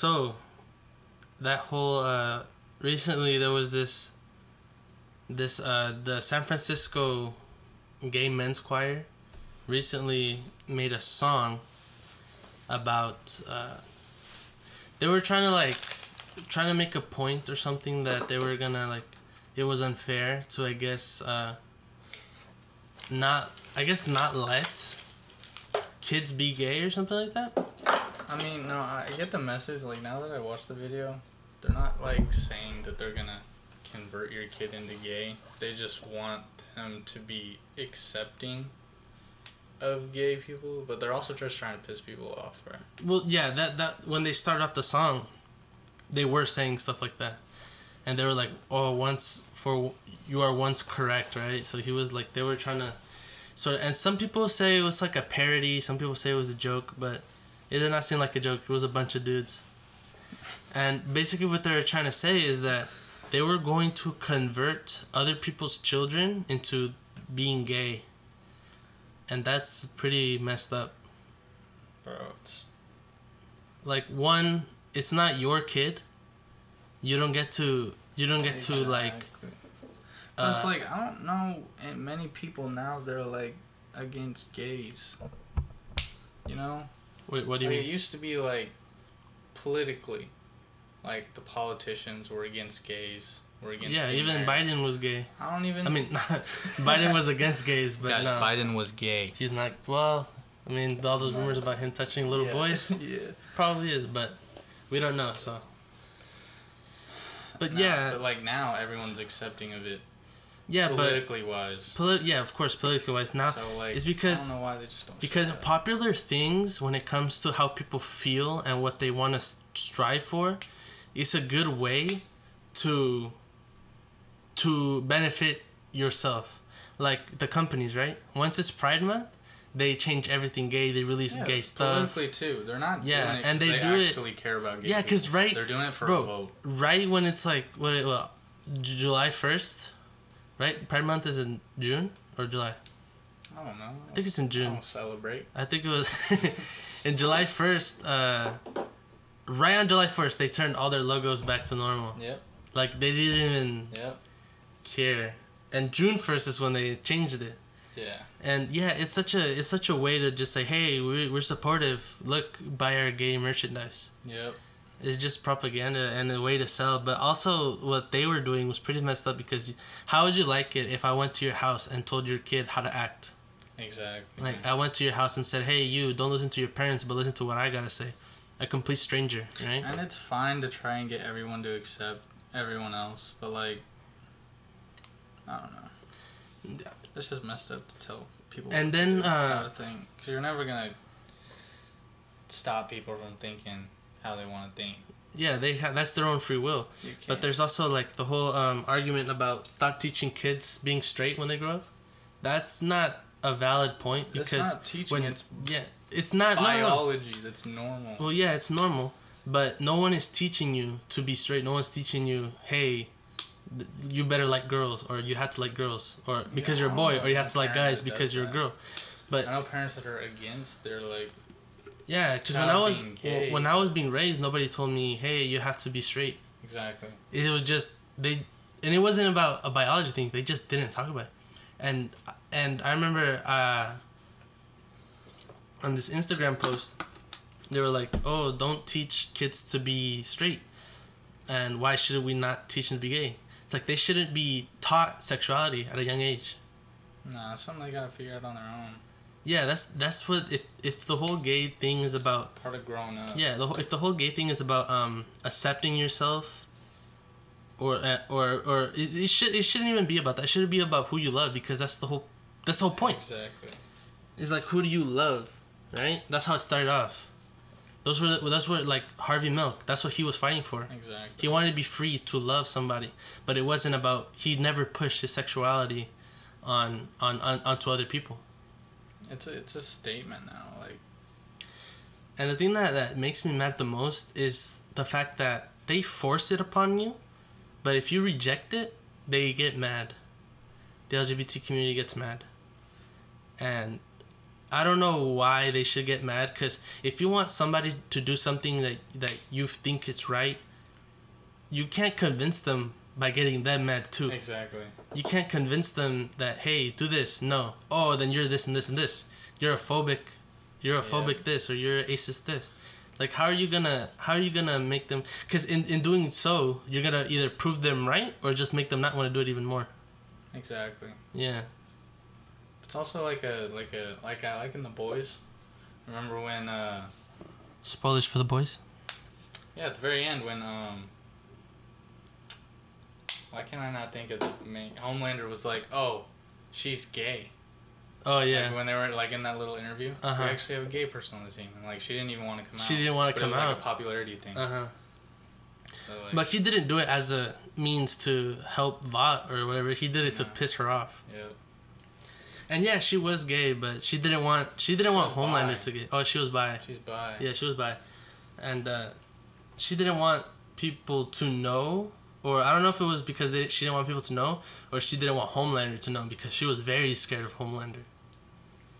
so that whole uh, recently there was this this uh, the San Francisco gay men's choir recently made a song about uh, they were trying to like trying to make a point or something that they were gonna like it was unfair to I guess uh, not I guess not let kids be gay or something like that. I mean, no, I get the message. Like now that I watched the video, they're not like saying that they're gonna convert your kid into gay. They just want them to be accepting of gay people, but they're also just trying to piss people off, right? Well, yeah, that that when they started off the song, they were saying stuff like that, and they were like, "Oh, once for you are once correct, right?" So he was like, they were trying to, sort of, and some people say it was like a parody. Some people say it was a joke, but it did not seem like a joke. It was a bunch of dudes, and basically what they were trying to say is that they were going to convert other people's children into being gay, and that's pretty messed up. Bro, it's like one it's not your kid you don't get to you don't get to like uh, it's like I don't know, and many people now they're like against gays. You know, wait what do you like, it used to be like politically, like the politicians were against gays. Were against. yeah gay even marriage. biden was gay I don't even. i mean biden was against gays but guys, no Biden was gay. he's not well i mean all those rumors about him touching little Yeah. boys yeah. probably is but we don't know so but No, yeah but like now everyone's accepting of it yeah but politically wise. polit- yeah of course politically wise now so like it's because- I don't know why they just don't. because popular things when it comes to how people feel and what they want to strive for it's a good way to to benefit yourself like the companies right once it's pride month they change everything gay they release Yeah, gay stuff politically too. They're not. Yeah, doing it and 'cause they do it- actually care about gay. Yeah, 'cause people. right- They're doing it for bro, a vote. right when it's like what well, july 1st right pride month is in june or july I don't know. i think it's in I june don't celebrate. I think it was in July 1st, uh, right on July 1st, they turned all their logos back to normal. Yep. Like, they didn't even Yep. care. And June 1st is when they changed it. Yeah. And yeah, it's such a it's such a way to just say, hey, we're, we're supportive. Look, buy our gay merchandise. Yep. It's just propaganda and a way to sell. But also, what they were doing was pretty messed up because how would you like it if I went to your house and told your kid how to act? Exactly. Like I went to your house and said, "Hey, you don't listen to your parents, but listen to what I gotta say." A complete stranger, right? And it's fine to try and get everyone to accept everyone else, but like, I don't know. Yeah, It's just messed up to tell people. And then, do, uh, think, because you're never gonna stop people from thinking how they want to think. Yeah, they ha- that's their own free will. But there's also like the whole um, argument about stop teaching kids being straight when they grow up. That's not a valid point It's because not teaching. when it's yeah, it's not no, no, no. biology. That's normal. Well, yeah, it's normal, but no one is teaching you to be straight. No one's teaching you, hey, th- you better like girls, or you have to like girls, or because Yeah, you're a boy, or you have to like guys because you're a girl. But I know parents that are against. They're like, Yeah, because when I was being when I was being raised, nobody told me, "Hey, you have to be straight." exactly. It was just they, and it wasn't about a biology thing. They just didn't talk about it, and and I remember uh, on this Instagram post, they were like, "Oh, don't teach kids to be straight," and why should we not teach them to be gay? It's like they shouldn't be taught sexuality at a young age. Nah, it's something they gotta figure out on their own. Yeah, that's that's what if if the whole gay thing is about Part of growing up. Yeah, the, if the whole gay thing is about um accepting yourself, or uh, or or it, it should it shouldn't even be about that. It should be about who you love because that's the whole that's the whole point. Exactly. It's like who do you love, right? That's how it started off. Those were that's what like Harvey Milk. That's what he was fighting for. Exactly. He wanted to be free to love somebody, but it wasn't about. He never pushed his sexuality on on, on onto other people. It's a it's a statement now. Like And the thing that, that makes me mad the most is the fact that they force it upon you, but if you reject it, they get mad. The LGBT community gets mad. And I don't know why they should get mad. Cause if you want somebody to do something that that you think is right, you can't convince them by getting them mad too. Exactly. You can't convince them that hey, do this. No. Oh, then you're this and this and this. You're a phobic. You're a phobic Yeah. this or you're a racist this. Like how are you gonna how are you gonna make them? Because in in doing so, you're gonna either prove them right or just make them not want to do it even more. Exactly. Yeah. It's also like a like a like I like in the boys. Remember when uh Spoilers for the boys. yeah at the very end when um why can I not think of the main Homelander was like oh she's gay Oh yeah. like when they were like in that little interview Uh-huh. we actually have a gay person on the team and like she didn't even want to come out She didn't wanna but come it was, out. like a popularity thing Uh huh. so like But he didn't do it as a means to help Vought or whatever. He did it to piss her off. yeah And yeah, she was gay, but she didn't want she didn't She want Homelander bi. to get. Oh, she was bi. she's bi Yeah, she was bi, and uh, she didn't want people to know, or I don't know if it was because they, she didn't want people to know, or she didn't want Homelander to know because she was very scared of Homelander,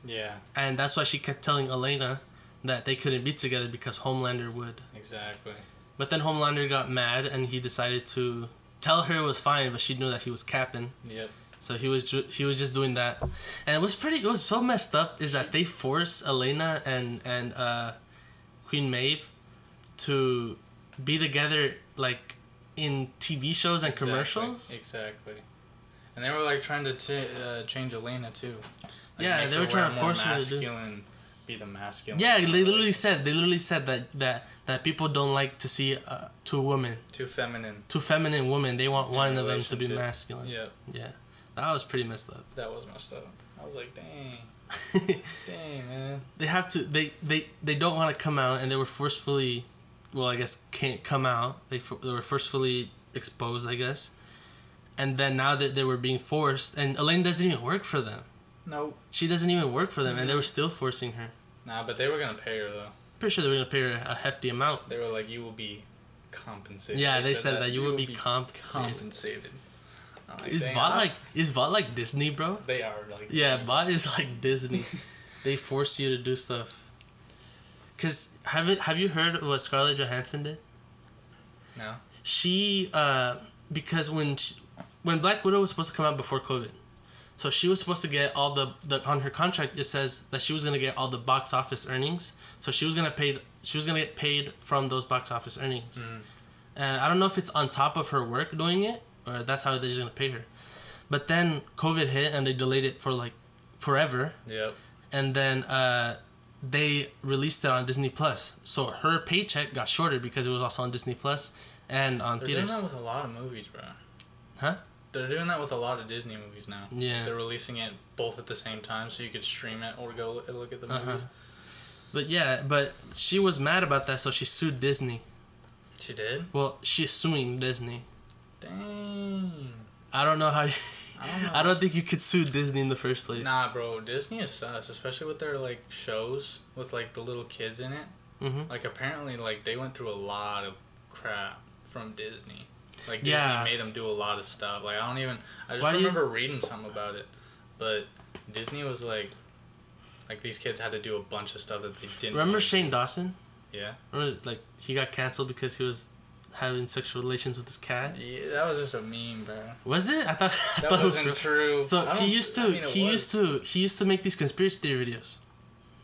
yeah and that's why she kept telling Elena that they couldn't be together because Homelander would. exactly But then Homelander got mad and he decided to tell her it was fine, but she knew that he was capping. yep So he was ju- he was just doing that, and it was pretty. It was so messed up. Is that they force Elena and and uh, Queen Maeve to be together like in TV shows and Exactly, commercials. exactly and they were like trying to t- uh, change Elena too Like, Yeah, they were trying to force her to do- be the masculine Yeah, they literally said they literally said that that that people don't like to see uh, two women, Two feminine two feminine women. They want In one of them to be masculine. Yeah. Yeah, that was pretty messed up. that was messed up. I was like, dang, dang, man. they have to they they they don't want to come out and they were forcefully well i guess can't come out they, f- they were forcefully exposed i guess and then now that they were being forced and Elena doesn't even work for them Nope. she doesn't even work for them and they were mm-hmm. still forcing her Nah, but they were gonna pay her though. pretty sure they were going to pay her a hefty amount They were like, you will be compensated. yeah they, said, that, you will be compensated compensated. I'm like, is dang, vought like is vought like disney bro They are like. yeah vought is like disney they force you to do stuff because haven't have you heard what scarlett johansson did No. she uh because when she, when Black Widow was supposed to come out before COVID, so she was supposed to get all the, the on her contract it says that she was gonna get all the box office earnings. So she was gonna pay she was gonna get paid from those box office earnings. Mm. And I don't know if it's on top of her work doing it or that's how they're just gonna pay her. But then COVID hit and they delayed it for like forever, Yep. and then uh, they released it on Disney Plus. So her paycheck got shorter because it was also on Disney Plus and on They're theaters. doing that with a lot of movies, bro. Huh? They're doing that with a lot of Disney movies now. Yeah. They're releasing it both at the same time, so you could stream it or go look- look at the movies. Uh-huh. But yeah, but she was mad about that, so she sued Disney. She did. Well, she's suing Disney. Dang. I don't know how. I don't. I don't think you could sue Disney in the first place. Nah, bro. Disney is sus, especially with their like shows with like the little kids in it. hmm Like apparently, like they went through a lot of crap from Disney. Like Disney Yeah. made them do a lot of stuff. Like I don't even. I just Why do you- remember reading something about it, but Disney was like, like these kids had to do a bunch of stuff that they didn't. Remember Shane do. Dawson? Yeah. Remember, like he got canceled because he was having sexual relations with his cat. Yeah, that was just a meme, bro. Was it? I thought. I That thought it was wasn't real. true. So he used to. I mean, he was. used to. He used to make these conspiracy theory videos.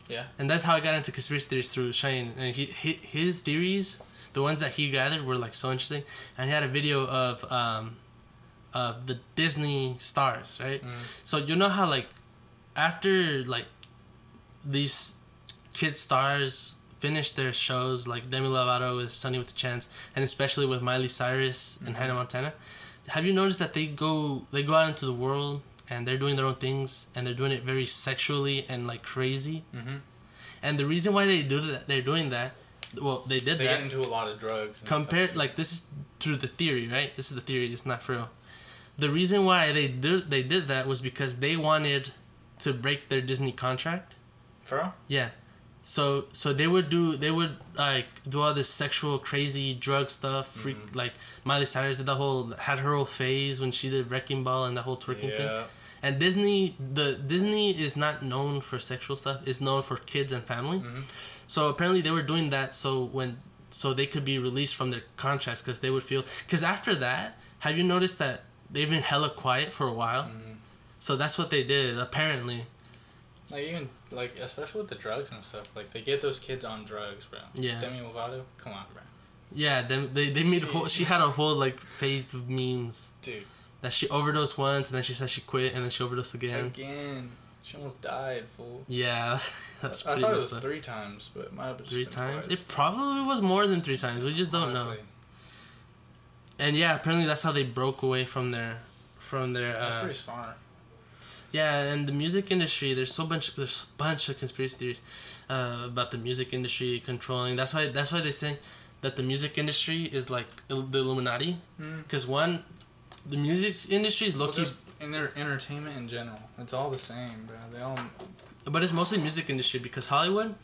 Yeah. And that's how I got into conspiracy theories through Shane. And he, he his theories, the ones that he gathered, were like so interesting. And he had a video of um, of the Disney stars, right? Mm. So you know how like after like these kid stars finish their shows, like Demi Lovato with Sonny with the Chance, and especially with Miley Cyrus and Mhm. Hannah Montana. Have you noticed that they go they go out into the world and they're doing their own things and they're doing it very sexually and like crazy? Mhm. And the reason why they do that, they're doing that. Well, they did They that They get into a lot of drugs. compared like this is through the theory right this is the theory it's not for real the reason why they did they did that was because they wanted to break their disney contract For real? yeah so so they would do they would like do all this sexual crazy drug stuff freak Mhm. like miley cyrus did the whole had her whole phase when she did wrecking ball and the whole twerking thing And Disney, the Disney is not known for sexual stuff. It's known for kids and family. Mhm. So apparently they were doing that so when so they could be released from their contracts because they would feel because after that, have you noticed that they've been hella quiet for a while? Mhm. So that's what they did apparently. Like even like especially with the drugs and stuff, like they get those kids on drugs, bro. Yeah. Demi Lovato, come on, bro. Yeah, them they they made a whole. She had a whole like phase of memes Dude, that she overdosed once and then she said she quit and then she overdosed again. again, she almost died, fool. Yeah, that's I pretty thought it was up. three times, but it might have just Three been times? twice. It probably was more than three times. We just don't know. Honestly. And yeah, apparently that's how they broke away from their from their That's uh, pretty smart. Yeah. And the music industry, there's so bunch there's a bunch of conspiracy theories uh, about the music industry controlling. That's why that's why they say that the music industry is like il- the Illuminati. Mm. Because one, the music industry is low Well, in their entertainment in general, it's all the same, bro. They all but it's mostly music industry because Hollywood,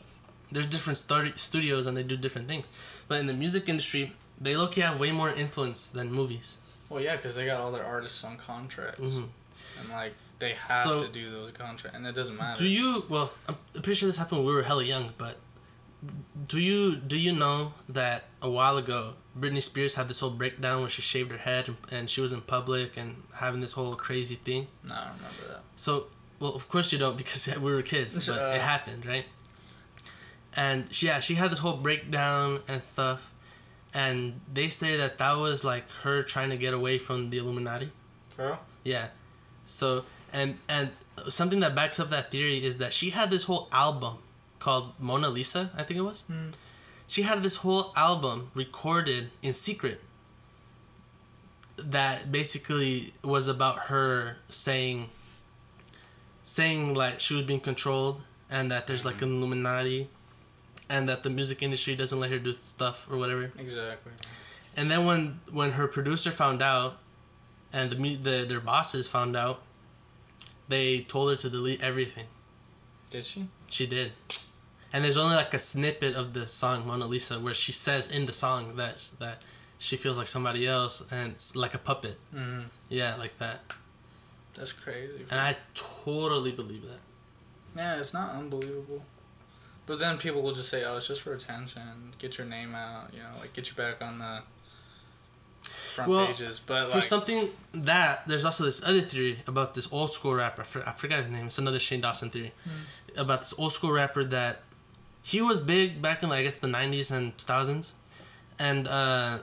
there's different studi- studios and they do different things. But in the music industry, they low key have way more influence than movies. well, yeah, because they got all their artists on contracts, Mhm. and like they have So- to do those contracts, and it doesn't matter. Do you? Well, I'm pretty sure this happened when we were hella young, but do you do you know that a while ago Britney Spears had this whole breakdown where she shaved her head and, and she was in public and having this whole crazy thing? No, I don't remember that. So, well, of course you don't because we were kids, but Uh. it happened, right? And she, yeah, she had this whole breakdown and stuff, and they say that that was like her trying to get away from the Illuminati. Bro, Yeah. So and and something that backs up that theory is that she had this whole album called Mona Lisa, I think it was. Hmm. She had this whole album recorded in secret that basically was about her saying saying like she was being controlled and that there's like an Illuminati and that the music industry doesn't let her do stuff or whatever. exactly. And then when when her producer found out, and the, mu- the their bosses found out, they told her to delete everything. Did she? She did. And there's only like a snippet of the song Mona Lisa where she says in the song that that she feels like somebody else and it's like a puppet. Mm-hmm. Yeah, like that. That's crazy. And I totally believe that. Yeah, it's not unbelievable. But then people will just say, "Oh, it's just for attention. Get your name out. You know, like get you back on the front Well, pages." But For like, something that there's also this other theory about this old school rapper. I, forgot his name. It's another Shane Dawson theory about this old school rapper that he was big back in I guess the '90s and 2000s, and uh,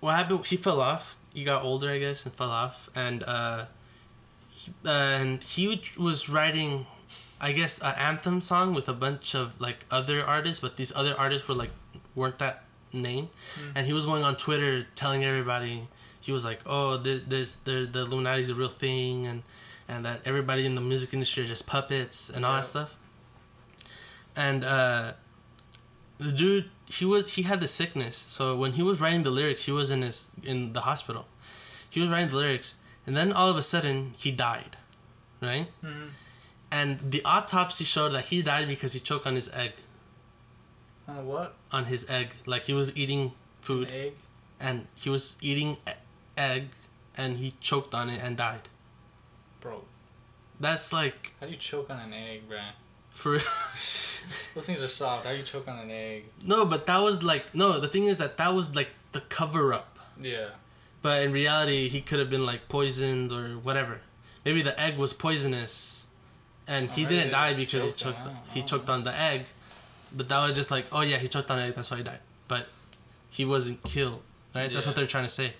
what happened? He fell off. He got older, I guess, and fell off, and uh, he, uh, and he was writing, I guess, an anthem song with a bunch of like other artists, but these other artists were like weren't that name, and he was going on Twitter telling everybody he was like, oh, there, there's there, the Illuminati's a real thing, and and that everybody in the music industry are just puppets and all Yeah. that stuff. And uh, the dude, he was he had the sickness, so when he was writing the lyrics, he was in his in the hospital. He was writing the lyrics, and then all of a sudden he died, right? Mhm. And the autopsy showed that he died because he choked on his egg, on what? on his egg, like he was eating food Egg. and he was eating e- egg and he choked on it and died. Bro, That's like how do you choke on an egg, bro? for Those things are soft. How do you choke on an egg? no, but that was like no. The thing is that that was like the cover up. Yeah. But in reality, he could have been like poisoned or whatever. Maybe the egg was poisonous, and he didn't die because he choked out. He choked on the egg, but that was just like, oh yeah, he choked on egg. That's why he died. But he wasn't killed. Right? That's what they're trying to say.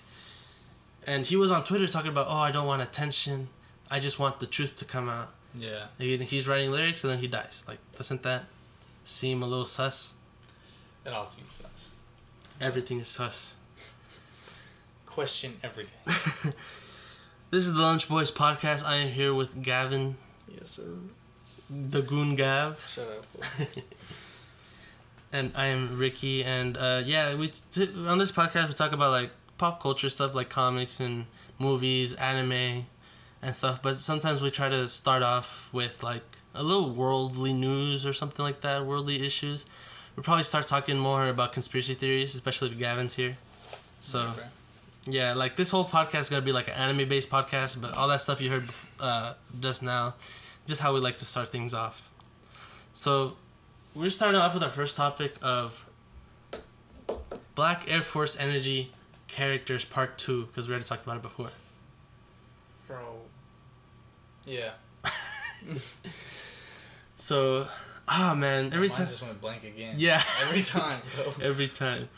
And he was on Twitter talking about, oh, I don't want attention. I just want the truth to come out. Yeah. He- He's writing lyrics and then he dies. Like, doesn't that seem a little sus? It all seems sus. Everything is sus. Question everything. This is the Lunch Boys podcast. I am here with Gavin, yes, sir. the Goon Gav, Shut up. and I am Ricky. And uh, yeah, we t- on this podcast we talk about like pop culture stuff, like comics and movies, anime, and stuff. But sometimes we try to start off with like a little worldly news or something like that, worldly issues. We'll probably start talking more about conspiracy theories, especially if Gavin's here. So. Yeah, like this whole podcast is gonna be like an anime based podcast, but all that stuff you heard uh, just now, just how we like to start things off. So, we're starting off with our first topic of Black Air Force Energy characters part two because we already talked about it before. Bro. Yeah. So, ah man, every Mine time, just went blank again. yeah, Every time, bro. every time.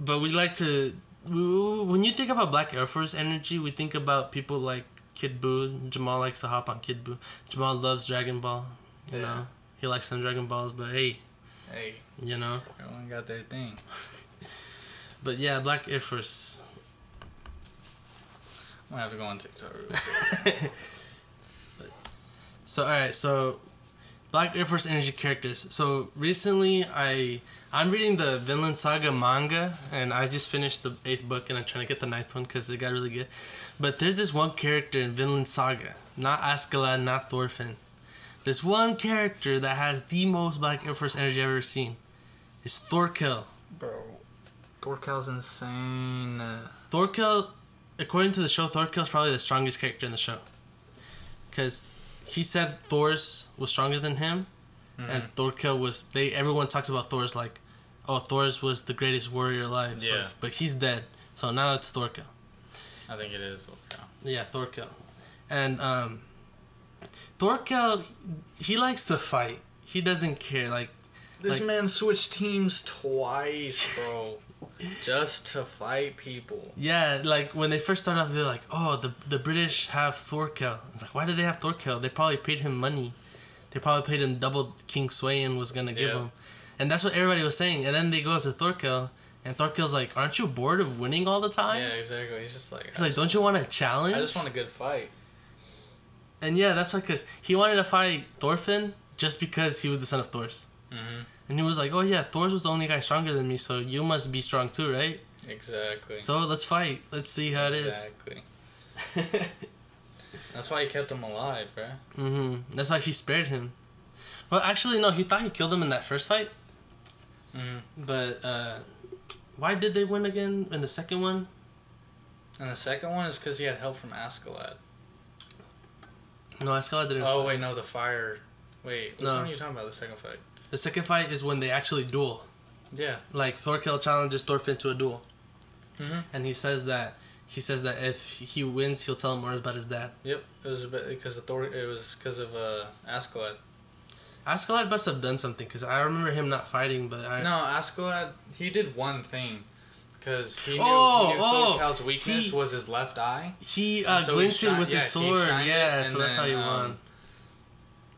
But we like to we- when you think about Black Air Force Energy, we think about people like Kid Buu. Jamal likes to hop on Kid Buu. Jamal loves Dragon Ball. You Yeah. know, he likes some Dragon Balls, but hey, Hey, you know. everyone got their thing. But yeah, Black Air Force. I'm gonna have to go on TikTok. real quick. So all right, so Black Air Force Energy characters. So recently, I I'm reading the Vinland Saga manga, and I just finished the eighth book, and I'm trying to get the ninth one because it got really good. But there's this one character in Vinland Saga, not Askeladd, not Thorfinn. This one character that has the most Black Air Force energy I've ever seen. Is Thorkel. bro. Thorkel's insane. Thorkel, according to the show, Thorkel is probably the strongest character in the show. Because he said Thors was stronger than him, Mm-hmm. and Thorkel was. They everyone talks about Thors like, oh, Thors was the greatest warrior alive. So- Yeah. but he's dead, so now it's Thorkel. I think it is Thorkel. Yeah, Thorkel, and um, Thorkel, he likes to fight. He doesn't care. Like, This Like- man switched teams twice, bro. just to fight people. yeah, like when they first started off, they're like, oh, the the British have Thorkel. It's like, why do they have Thorkel? They probably paid him money. They probably paid him double King Sweyn was gonna give Yeah. him, and that's what everybody was saying. And then they go to Thorkel, and Thorkel's like, aren't you bored of winning all the time? Yeah, exactly. He's just like. He's like, don't you want a challenge? I just want a good fight. And yeah, that's why, because he wanted to fight Thorfinn just because he was the son of Thors. Mm-hmm. And he was like, oh yeah, Thors was the only guy stronger than me, so you must be strong too, right? Exactly. So let's fight. Let's see how it is. Exactly. That's why he kept him alive, right? hmm That's why he spared him. Well, actually, no, he thought he killed him in that first fight. Mm-hmm. But uh, why did they win again in the second one? And the second one is because he had help from Askeladd. No, Askeladd didn't. Oh wait, no, the fire. Wait, which No. one are you talking about? The second fight? The second fight is when they actually duel. Yeah. Like Thorkel challenges Thorfinn to a duel, Mm-hmm. and he says that he says that if he wins, he'll tell him more about his dad. Yep. It was a bit because of Thor. It was because of uh, Askeladd. Askeladd must have done something because I remember him not fighting, but I No, Askeladd. He did one thing. Because he knew, Oh, he knew oh, Thorkel's weakness he- was his left eye. he uh, So he glinted with yeah, the sword. shined it, Yeah, so that's how he um, won.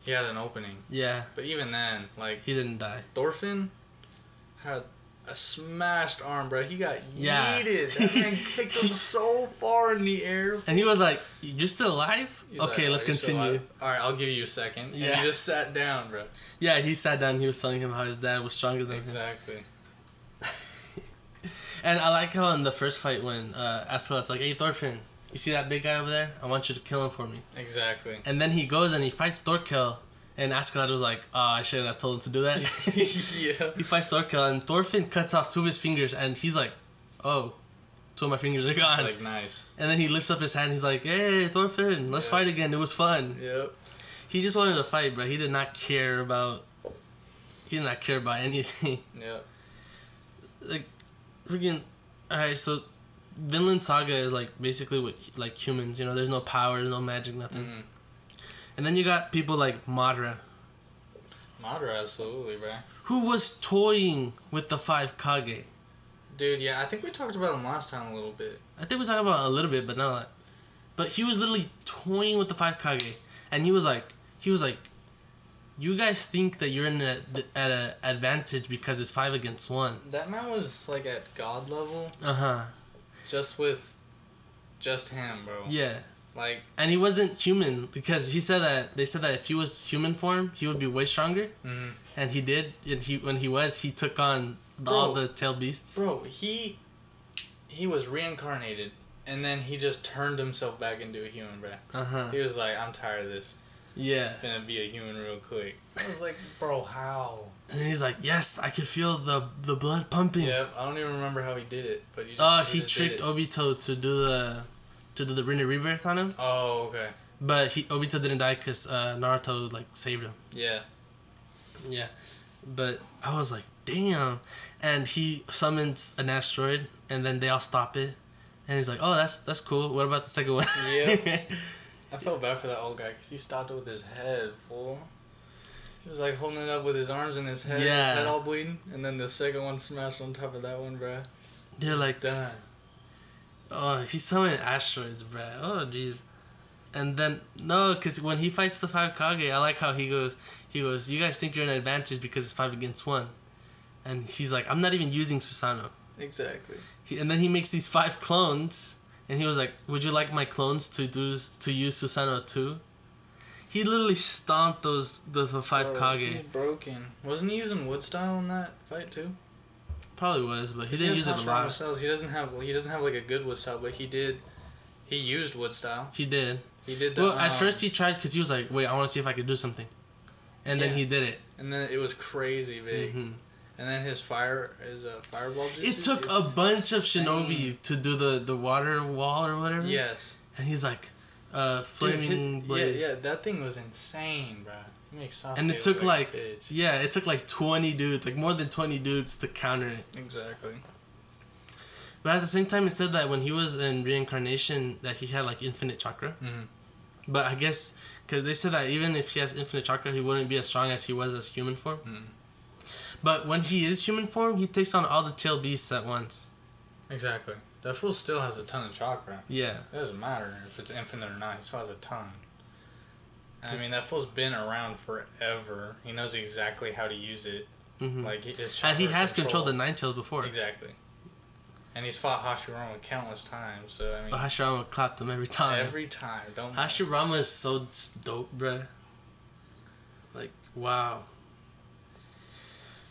He had an opening. Yeah, But even then, like he didn't die. Thorfinn had a smashed arm, bro. He got Yeah. yeeted. That man kicked him so far in the air. And he was like, "You're still alive? He's okay, like, let's "Oh, still continue." All right, I'll give you a second. Yeah. And he just sat down, bro. Yeah, he sat down. He was telling him how his dad was stronger than him. Exactly. And I like how in the first fight when uh, Askeladd's like, "Hey Thorfinn, you see that big guy over there? I want you to kill him for me." Exactly. And then he goes and he fights Thorkel, and Askeladd was like, "Oh, I shouldn't have told him to do that." yeah. he fights Thorkel, and Thorfinn cuts off two of his fingers, and he's like, "Oh, two of my fingers are gone." Like nice. and then he lifts up his hand. He's like, "Hey Thorfinn, let's Yeah. fight again. It was fun." Yep. He just wanted to fight, but He did not care about. He did not care about anything. Yep. like freaking all right so vinland saga is like basically what like humans you know there's no power no magic nothing. Hmm and then you got people like madra Madara, absolutely, bro. who was toying with the five kage. Dude, yeah, I think we talked about him last time a little bit. i think we talked about a little bit but not a lot. But he was literally toying with the five kage. And he was like he was like you guys think that you're in a, at a advantage because it's five against one? That man was like at god level, uh-huh. Just with just him, bro. yeah. Like, and he wasn't human because he said that they said that if he was human form he would be way stronger. Mhm. and he did. And he when he was he took on all the tail beasts. Bro, he he was reincarnated, and then he just turned himself back into a human, bro. uh-huh. He was like, I'm tired of this. Yeah. Gonna be a human real quick. I was like, bro, how? And he's like, yes, I could feel the the blood pumping. Yep, I don't even remember how he did it, but he just, Oh, he just tricked. Obito to do the to do the Rinne rebirth on him, Oh, okay. but he Obito didn't die because uh, Naruto like saved him. Yeah. Yeah, but I was like, damn. And he summons an asteroid, and then they all stop it, and he's like, oh, that's that's cool. What about the second one? Yeah. I felt bad for that old guy because he stopped it with his head, full. He was like holding it up with his arms and his head, Yeah. his head all bleeding, and then the second one smashed on top of that one, bruh. They're like, Done. oh, he's summoning asteroids, bruh. Oh, jeez. And then no, because when he fights the five Kage, I like how he goes. He goes, "You guys think you're an advantage because it's five against one," and he's like, "I'm not even using Susanoo." Exactly. He, and then he makes these five clones, and he was like, "Would you like my clones to do to use Susanoo too?" He literally stomped those the, the five Bro, He's Kage. broken. Wasn't he using wood style in that fight too? Probably was, but he didn't has use it a lot. Cells. He doesn't have he doesn't have like a good wood style, but he did. He used wood style. He did. He did that. Well, at um, first he tried because he was like, "Wait, I want to see if I could do something," and then he did it. and then it was crazy big. hmm And then his fire, his uh, fireball. It took is a bunch of shinobi to do the the water wall or whatever. Yes. and he's like, uh, Dude, flaming his- blaze. Yeah, yeah, that thing was insane, bro. Makes And it took a like, yeah, it took like twenty dudes, like more than twenty dudes to counter it. Exactly. But at the same time, it said that when he was in reincarnation, that he had like infinite chakra. hmm But I guess because they said that even if he has infinite chakra, he wouldn't be as strong as he was as human form. Mhm. But when he is human form, he takes on all the tail beasts at once. Exactly. That fool still has a ton of chakra. Yeah, It doesn't matter if it's infinite or not. He still has a ton. I mean, that fool's been around forever. He knows exactly how to use it. hmm Like his and he has controlled the nine tails before. Exactly. And he's fought Hashirama countless times. So I mean, But Hashirama clapped him every time. every time. Don't. Hashirama is so dope, bruh. Like, wow.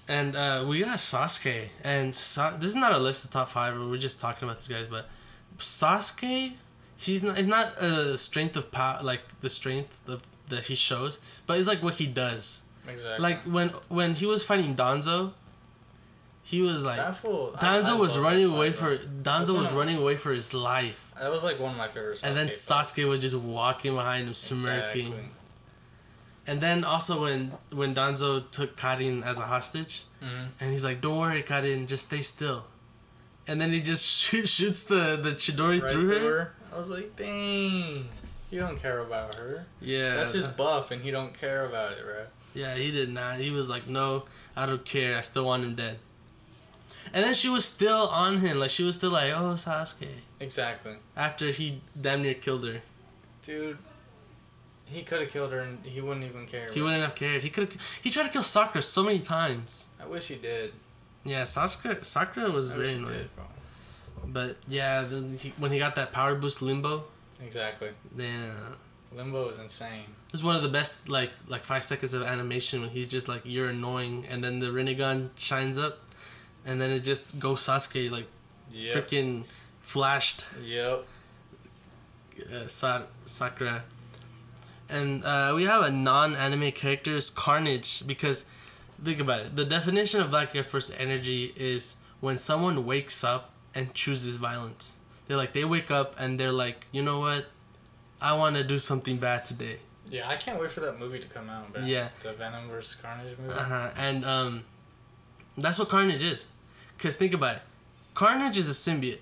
And uh, we got Sasuke, and Sa- this is not a list of top five. We're just talking about these guys, but Sasuke, he's not. It's not a strength of power, like the strength of, that he shows, but it's like what he does. Exactly. Like when when he was fighting Danzo, he was like that fool. I- I Danzo was running away fight, for. Danzo was running away for his life. That was like one of my favorite. And then fights. Sasuke was just walking behind him, smirking. Exactly. And then also when when Danzo took Karin as a hostage, Mhm. and he's like, "Don't worry, Karin, just stay still." And then he just shoot, shoots the the Chidori Right through her. I was like, dang. You don't care about her. Yeah, That's his buff, and he don't care about it, right? yeah. He did not. He was like, "No, I don't care. I still want him dead." And then she was still on him, like she was still like, "Oh, Sasuke." Exactly. After he damn near killed her, Dude, he could have killed her, and he wouldn't even care. he wouldn't have cared. He could. He tried to kill Sakura so many times. I wish he did. Yeah, Sakura. Sakura was I very annoying. did. But yeah, then he, when he got that power boost limbo, Exactly. yeah, Limbo is insane. is one of the best like like five seconds of animation when he's just like you're annoying, and then the Rinnegan shines up, and then it just goes Sasuke like Yep. freaking flashed Yep. uh, Sa- Sakura, and uh, we have a non-anime character is Carnage because think about it. The definition of Black Air Force energy is when someone wakes up and chooses violence. They're like they wake up and they're like, you know what, I want to do something bad today. Yeah, I can't wait for that movie to come out. Yeah. The Venom vs. Carnage movie. Uh-huh. And um, that's what Carnage is. Cause think about it, Carnage is a symbiote,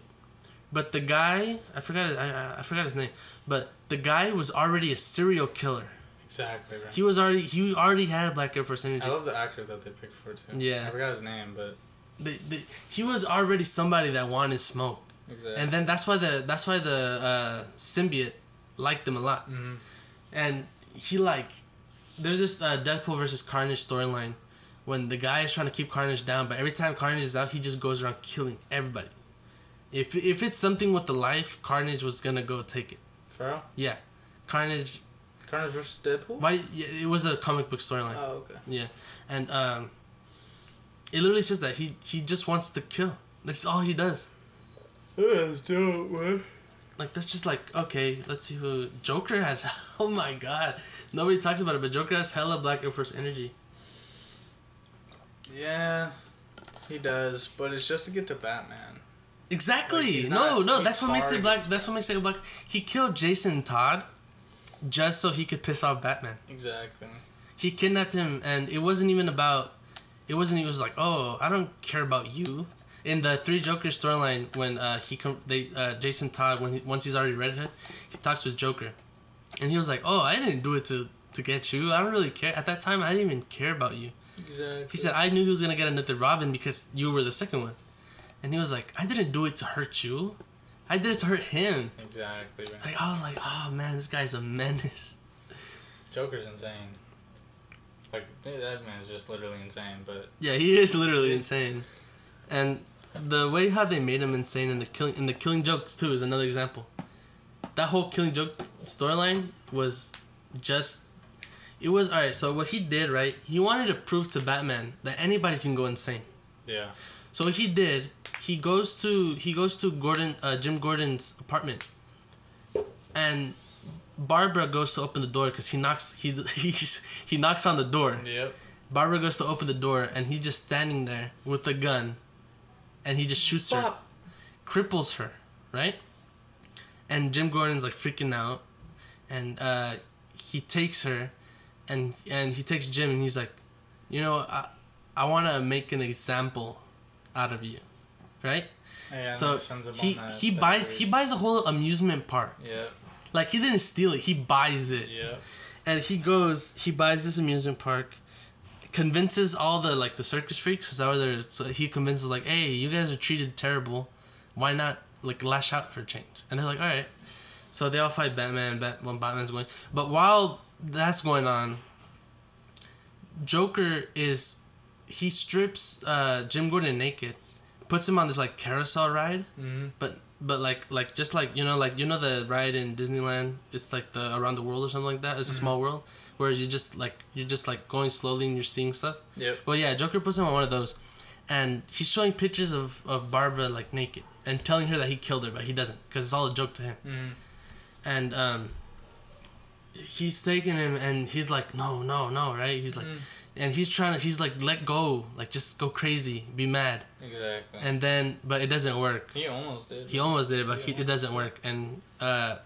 but the guy I forgot I- I forgot his name, but the guy was already a serial killer. Exactly, bro. He was already he already had Black Air Force energy. I love the actor that they picked for it too. Yeah. I forgot his name, but The- the- he was already somebody that wanted smoke, exactly. and then that's why the that's why the uh, symbiote liked him a lot. hmm and he like there's this uh, Deadpool versus Carnage storyline when the guy is trying to keep Carnage down, but every time Carnage is out, he just goes around killing everybody. If if it's something with the life, Carnage was gonna go take it. For real? Yeah, Carnage. Carnage vs. Deadpool. Why? Yeah, it was a comic book storyline. Oh, okay. Yeah, and um, it literally says that he he just wants to kill. That's all he does. That's dope, man. like that's just like okay. Let's see who Joker has. Oh my god, nobody talks about it, but Joker has hella Black Air Force energy. Yeah, he does, but it's just to get to Batman. Exactly. Like, no, not- no. That's what makes it black. That's what makes it black. He killed Jason Todd, just so he could piss off Batman. Exactly. He kidnapped him, and it wasn't even about. It wasn't. He was like, "Oh, I don't care about you." In the Three Jokers storyline, when uh, he com- they uh, Jason Todd when he, once he's already Red Hood, he talks with Joker, and he was like, "Oh, I didn't do it to to get you. I don't really care. At that time, I didn't even care about you." Exactly. He said, "I knew he was gonna get another Robin because you were the second one," and he was like, "I didn't do it to hurt you. I did it to hurt him." Exactly. Like I was like, "Oh man, this guy's a menace." Joker's insane. Like that man's just literally insane. But Yeah, he is literally insane, and the way how they made him insane in the killing in the Killing Jokes too is another example. That whole Killing Joke storyline was just. It was alright. So what he did, right? He wanted to prove to Batman that anybody can go insane. yeah, So what he did, he goes to he goes to Gordon uh, Jim Gordon's apartment, and Barbara goes to open the door because he knocks he he he knocks on the door. yep, Barbara goes to open the door and he's just standing there with a gun, and he just shoots her, Stop. cripples her, right? And Jim Gordon's like freaking out, and uh, he takes her, and and he takes Jim and he's like, you know, I I want to make an example out of you, right? Yeah, so then sends him he that- he that buys he buys a whole amusement park. Yep, Like he didn't steal it, he buys it. Yep. and he goes he buys this amusement park convinces all the like the circus freaks because that was there so he convinces like hey you guys are treated terrible. Why not like lash out for a change? And they're like all right so they all fight batman Bat- when batman's going but while that's going on joker is he strips uh jim gordon naked puts him on this like carousel ride Mm-hmm. but but like like just like you know like you know the ride in Disneyland it's like the around the world or something like that it's a small world where you just like you're just like going slowly and you're seeing stuff Yeah. well yeah Joker puts him on one of those and he's showing pictures of of Barbara like naked and telling her that he killed her but he doesn't because it's all a joke to him Mm-hmm. and um he's taking him and he's like no no no right he's like Mm. And he's trying to he's like let go like just go crazy be mad Exactly. and then but it doesn't work he almost did. he almost did it, but He he, it doesn't work. And uh,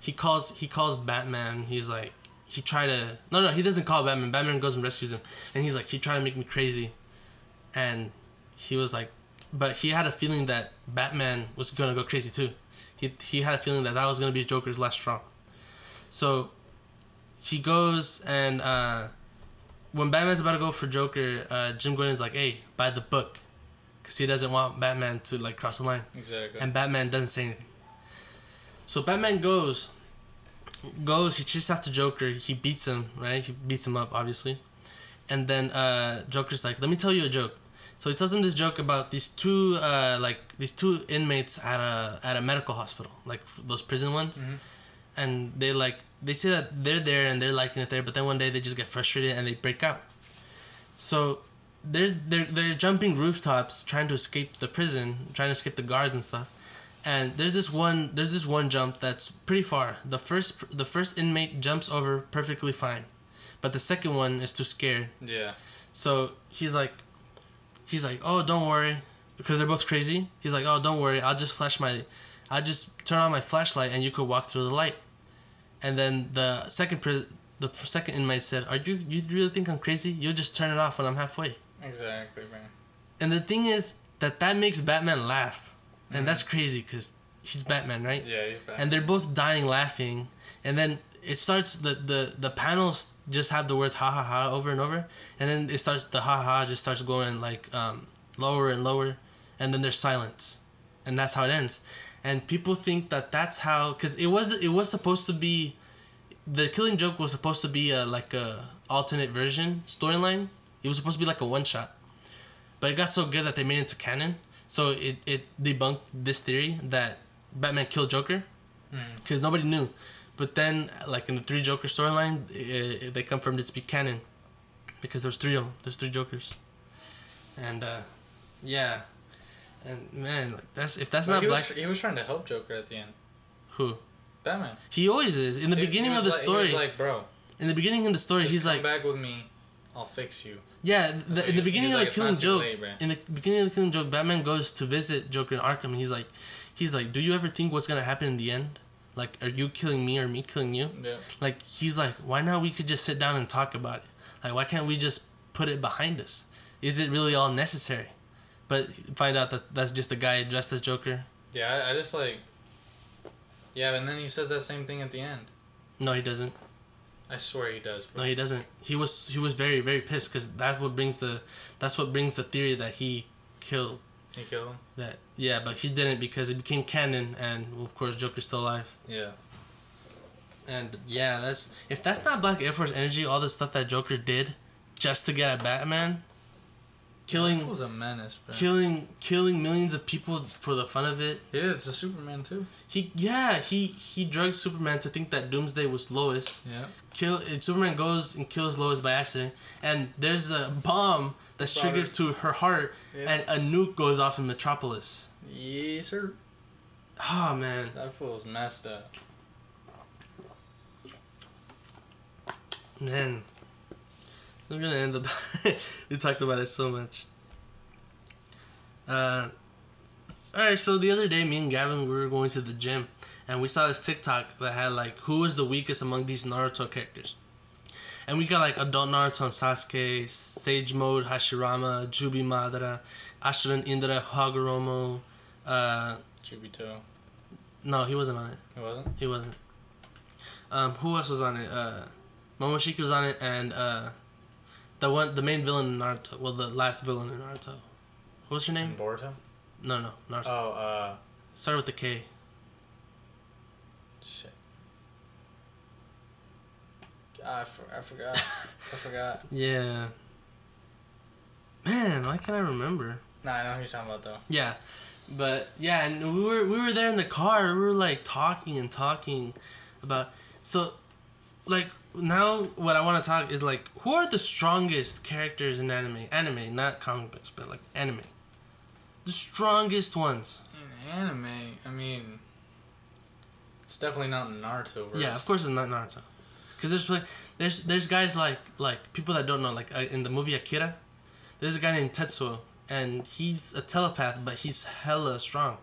he calls he calls Batman. He's like he tried to no no he doesn't call Batman. Batman goes and rescues him, and he's like he tried to make me crazy, and he was like, but he had a feeling that Batman was gonna go crazy too. He he had a feeling that that was gonna be Joker's last straw. So he goes and uh, when Batman's about to go for Joker, uh, Jim Gordon's like, hey, by the book. Because he doesn't want Batman to like cross the line Exactly. and Batman doesn't say anything. So Batman goes, goes. He chases after Joker. He beats him, right? He beats him up, obviously. And then uh, Joker's like, "Let me tell you a joke." So he tells him this joke about these two, uh, like these two inmates at a at a medical hospital, like f- those prison ones. Mhm. And they like they say that they're there and they're liking it there, but then one day they just get frustrated and they break out. So there's they're they're jumping rooftops trying to escape the prison, trying to escape the guards and stuff. And there's this one there's this one jump that's pretty far. The first the first inmate jumps over perfectly fine, but the second one is too scared. yeah. So he's like, he's like, oh don't worry, because they're both crazy. He's like, oh don't worry, I'll just flash my, I'll just turn on my flashlight and you could walk through the light. And then the second pris- the second inmate said, are you you really think I'm crazy? You'll just turn it off when I'm halfway. Exactly, man. And the thing is that that makes Batman laugh, and that's crazy because he's Batman, right? Yeah, he's bad. And they're both dying laughing, and then it starts the the the panels just have the words ha ha ha over and over, and then it starts the ha ha just starts going like um lower and lower, and then there's silence, and that's how it ends, and people think that that's how because it was it was supposed to be, the Killing Joke was supposed to be a like a alternate version storyline. It was supposed to be like a one shot, but it got so good that they made it into canon. So it it debunked this theory that Batman killed Joker Hmm. because nobody knew. But then, like in the three Joker storyline, i they confirmed it to be canon because there's three of them. There's three Jokers, and uh, yeah, and man, like that's if that's But not he black. Was, he was trying to help Joker at the end. Who? Batman. He always is. In the He- beginning of the like, story, like, bro, in the beginning of the story, he's come like, back with me, I'll fix you. yeah. The, in the beginning of like, Killing Joke, late, in the beginning of the Killing Joke, Batman goes to visit Joker in Arkham. And he's like, he's like, do you ever think what's gonna happen in the end? Like, are you killing me or me killing you? Yeah. Like, he's like, why not? We could just sit down and talk about it. Like, why can't we just put it behind us? Is it really all necessary? But find out that that's just a guy dressed as Joker. Yeah, I, I just like. Yeah, and then he says that same thing at the end. No, he doesn't. I swear he does, bro. No, he doesn't. He was he was very very pissed because that's what brings the that's what brings the theory that he killed He killed him. that. Yeah, but he didn't because it became canon, and of course Joker's still alive. Yeah. And yeah, that's if that's not Black Air Force energy, all the stuff that Joker did just to get at Batman, He killing was a menace, bro. killing killing millions of people for the fun of it. Yeah, it's a Superman too. He yeah he he drugged Superman to think that Doomsday was Lois. Yeah. Kill and Superman goes and kills Lois by accident, and there's a bomb that's Brought her- triggered to her heart, Yeah. and a nuke goes off in Metropolis. Yes, sir. Oh man, That fool's messed up. man. I'm gonna end the. we talked about it so much. Uh, all right. So the other day, me and Gavin we were going to the gym, and we saw this TikTok that had like who is the weakest among these Naruto characters, and we got like adult Naruto and Sasuke, Sage Mode Hashirama, Jubi Madara, Ashirin Indra Hagoromo. Uh, Chubito. no, he wasn't on it. He wasn't? He wasn't. Um, who else was on it? Uh, Momoshiki was on it, and uh, the one, the main villain in Naruto. Well, the last villain in Naruto. What was her name? Boruto? No, no, Naruto. Oh, uh. Started with the K. Shit. I, for, I forgot. I forgot. Yeah. Man, why can't I remember? Nah, I know who you're talking about though. Yeah, but yeah, and we were we were there in the car. We were like talking and talking about so, like now what I want to talk is like who are the strongest characters in anime? Anime, not comic books, but like anime. The strongest ones. In anime, I mean, it's definitely not Naruto. Verse. Yeah, of course it's not Naruto. Cause there's like there's there's guys like like people that don't know like uh, in the movie Akira, there's a guy named Tetsuo and he's a telepath but he's hella strong,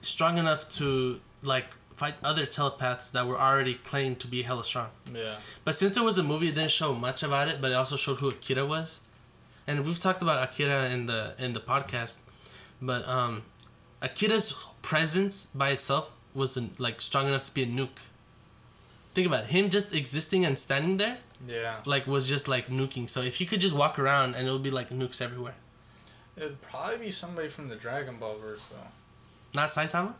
strong enough to like fight other telepaths that were already claimed to be hella strong. Yeah. But since it was a movie, it didn't show much about it, but it also showed who Akira was. And we've talked about Akira in the in the podcast, but um, Akira's presence by itself wasn't like strong enough to be a nuke. Think about it. Him just existing and standing there, Yeah. like, was just like nuking. So if he could just walk around and it would be like nukes everywhere. It'd probably be somebody from the Dragon Ball verse though. Not Saitama?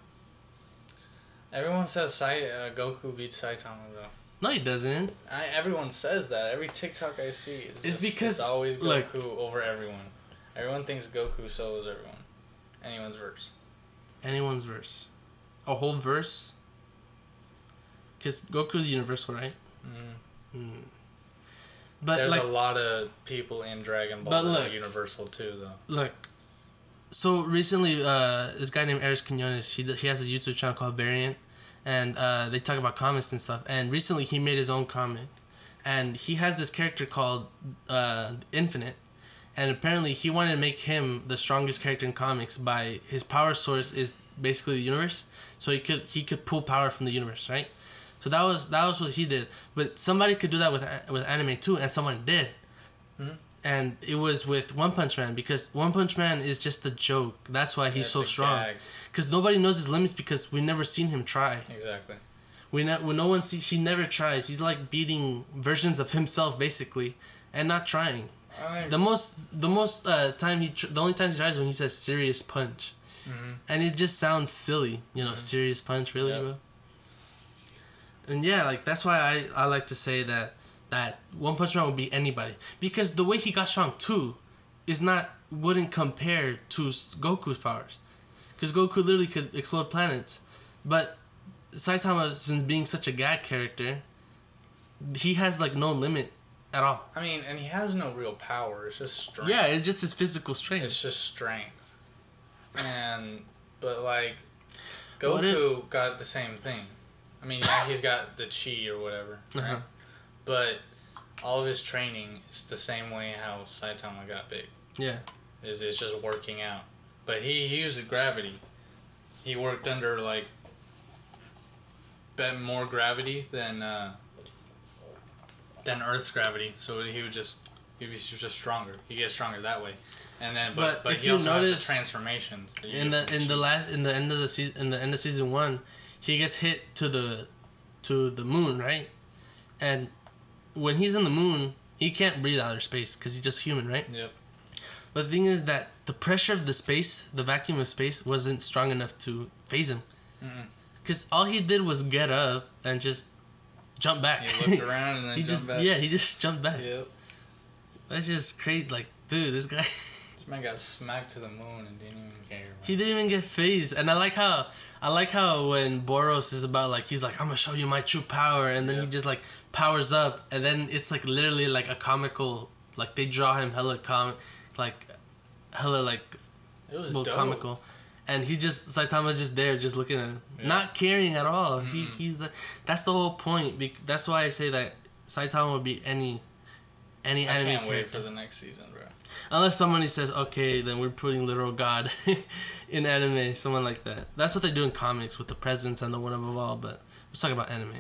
Everyone says Sai, uh, Goku beats Saitama though. No, he doesn't. I, everyone says that. Every TikTok I see is It's just- because, it's always Goku like- over everyone. Everyone thinks Goku solos everyone. Anyone's verse. Anyone's verse. A whole verse? Because Goku's universal, right? Mm. Hmm. But There's like, a lot of people in Dragon Ball But that look- are universal too, though. look. So recently, uh, this guy named Eris Quinones, he he has a YouTube channel called Variant, and uh, they talk about comics and stuff. And recently, he made his own comic, and he has this character called uh, Infinite, and apparently he wanted to make him the strongest character in comics by his power source is basically the universe, so he could he could pull power from the universe, right? So that was that was what he did. But somebody could do that with with anime too, and someone did. Mhm. And it was with One Punch Man because One Punch Man is just a joke. That's why he's That's so strong. Because nobody knows his limits because we never seen him try. Exactly. We ne- when no one sees, he never tries. He's like beating versions of himself basically, and not trying. I The most the most uh, time he tr- the only time he tries is when he says serious punch, mhm. and it just sounds silly. You know, Mhm. serious punch, really, Yep. bro. And yeah, like that's why I I like to say that that One Punch Man would be anybody because the way he got strong too, is not wouldn't compare to Goku's powers, because Goku literally could explode planets, but Saitama since being such a gag character, he has like no limit at all. I mean, and he has no real power. It's just strength. Yeah, it's just his physical strength. It's just strength. And but like Goku got the same thing. I mean, yeah, he's got the chi or whatever, right? Uh-huh. But all of his training is the same way how Saitama got big. Yeah. Is it's just working out. But he, he used gravity. He worked under like bet more gravity than uh, than Earth's gravity. So he would just he was just stronger. He gets stronger that way. And then but, But but, if he you also has notice- the transformations. in the in the last in the end of the season in the end of season one, he gets hit to the to the moon, right? And when he's in the moon, he can't breathe outer space because he's just human, right? Yep. But the thing is that the pressure of the space, the vacuum of space, wasn't strong enough to phase him. Because all he did was get up and just jump back. He looked around and then he jumped just back. yeah, he just jumped back. Yep. That's just crazy. Like, dude, this guy. Man got smacked to the moon and didn't even care. man. He didn't even get phased, and I like how I like how when Boros is about like he's like I'm gonna show you my true power, and then he just like powers up, and then it's like literally like a comical like they draw him hella com like hella like It was comical, and he just Saitama's just there just looking at him, Yeah. not caring at all. He Mm-mm. he's the that's the whole point. That's why I say that Saitama would be any any I anime can't wait character. for the next season. Unless somebody says, okay, then we're putting literal God in anime, someone like that. That's what they do in comics with the presence and the one above all, but let's talk about anime.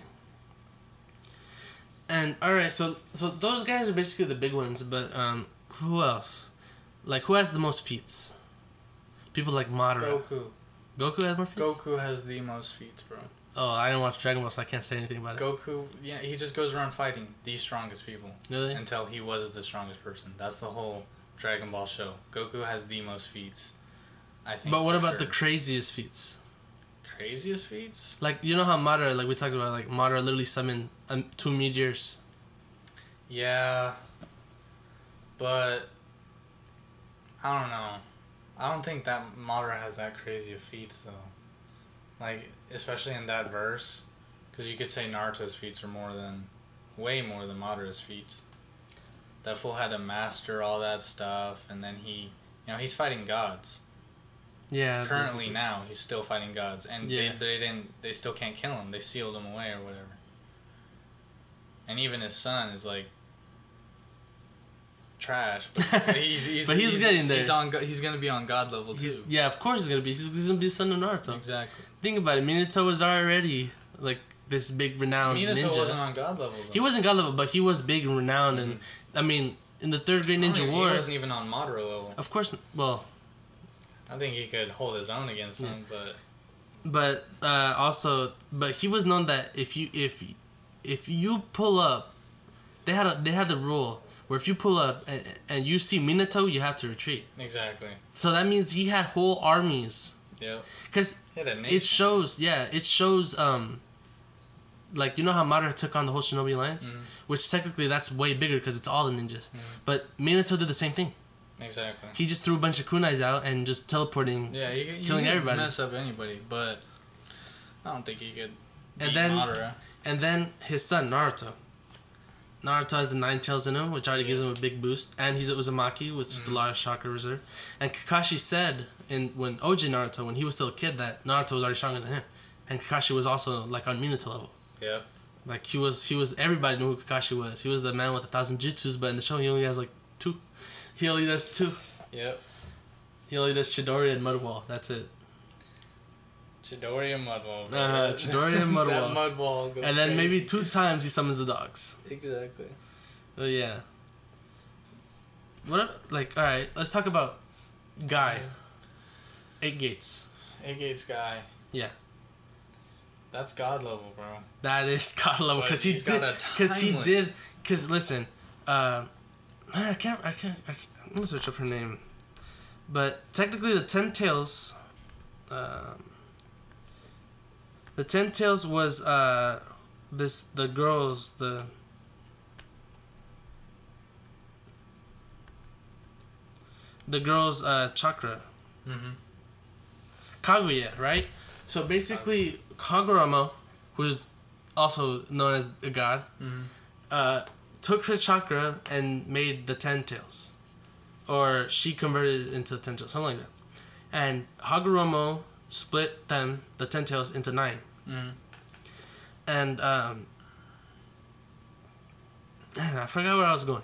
And alright, so so those guys are basically the big ones, but um who else? Like who has the most feats? People like Madara. Goku. Goku has more feats? Goku has the most feats, bro. Oh, I didn't watch Dragon Ball, so I can't say anything about it. Goku, yeah, he just goes around fighting the strongest people Really? until he was the strongest person. That's the whole Dragon Ball show. Goku has the most feats. I think. But what about the craziest feats? craziest feats? Like you know how Madara, like we talked about, like Madara literally summoned um, two meteors. Yeah, but I don't know. I don't think that Madara has that crazy of feats though. Like especially in that verse, because you could say Naruto's feats are more than, way more than Madara's feats. That fool had to master all that stuff, and then he, you know, he's fighting gods. Yeah. Currently basically. now, he's still fighting gods, and Yeah. they, they didn't, they still can't kill him. They sealed him away or whatever. And even his son is like trash, but he's, he's But he's getting there. He's on. He's gonna be on god level too. He's, yeah, of course he's gonna be. He's, he's gonna be the son of Naruto. Exactly. Think about it. Minato was already like this big renowned Minato ninja. wasn't on god level. Though. he wasn't god level, but he was big and renowned. And mm-hmm. I mean, in the third grade I don't ninja war, He wasn't even on Madara level. of course. Well, I think he could hold his own against him, but but uh, also, but he was known that if you if if you pull up, they had a they had the rule where if you pull up and, and you see Minato, you have to retreat. exactly. So that means he had whole armies. Yeah. Because He had a nation. it shows yeah it shows um like you know how Madara took on the whole Shinobi Alliance, Mhm. which technically that's way bigger because it's all the ninjas. Mhm. But Minato did the same thing. Exactly. He just threw a bunch of kunais out and just teleporting. Yeah, he, he Killing could everybody. mess up anybody, but I don't think he could. And then- Madara. And then his son Naruto. Naruto has the nine tails in him, which already gives him a big boost, and he's an Uzumaki, which is the Mhm. largest chakra reserve. And Kakashi said in when Oji Naruto, when he was still a kid, that Naruto was already stronger than him, and Kakashi was also like on Minato level. Yep. Like he was, he was. Everybody knew who Kakashi was. He was the man with a thousand jutsus, but in the show he only has like two. He only does two. Yep. He only does Chidori and Mudwall. That's it. Chidori and Mudwall. bro. Uh-huh, Chidori and Mudwall. Mudwall. goes And then maybe two times he summons the dogs. Exactly. Oh yeah. What? Like, all right, let's talk about Guy. Eight Gates. Eight Gates guy. Yeah. That's god level, bro. That is God level because he did. Because he did. Because listen, uh, I can't. I can't. I can't I'm gonna search up her name. But technically, the Ten Tails. Um, the Ten Tails was uh, this the girls the. The girl's uh, chakra. Mm-hmm. Kaguya, right? So basically, Kagurama, who's also known as a god, Mm-hmm. uh, took her chakra and made the ten tails, or she converted it into the ten tails, something like that. And Hagoromo split them, the ten tails, into nine. Mm-hmm. and um, man, I forgot where I was going.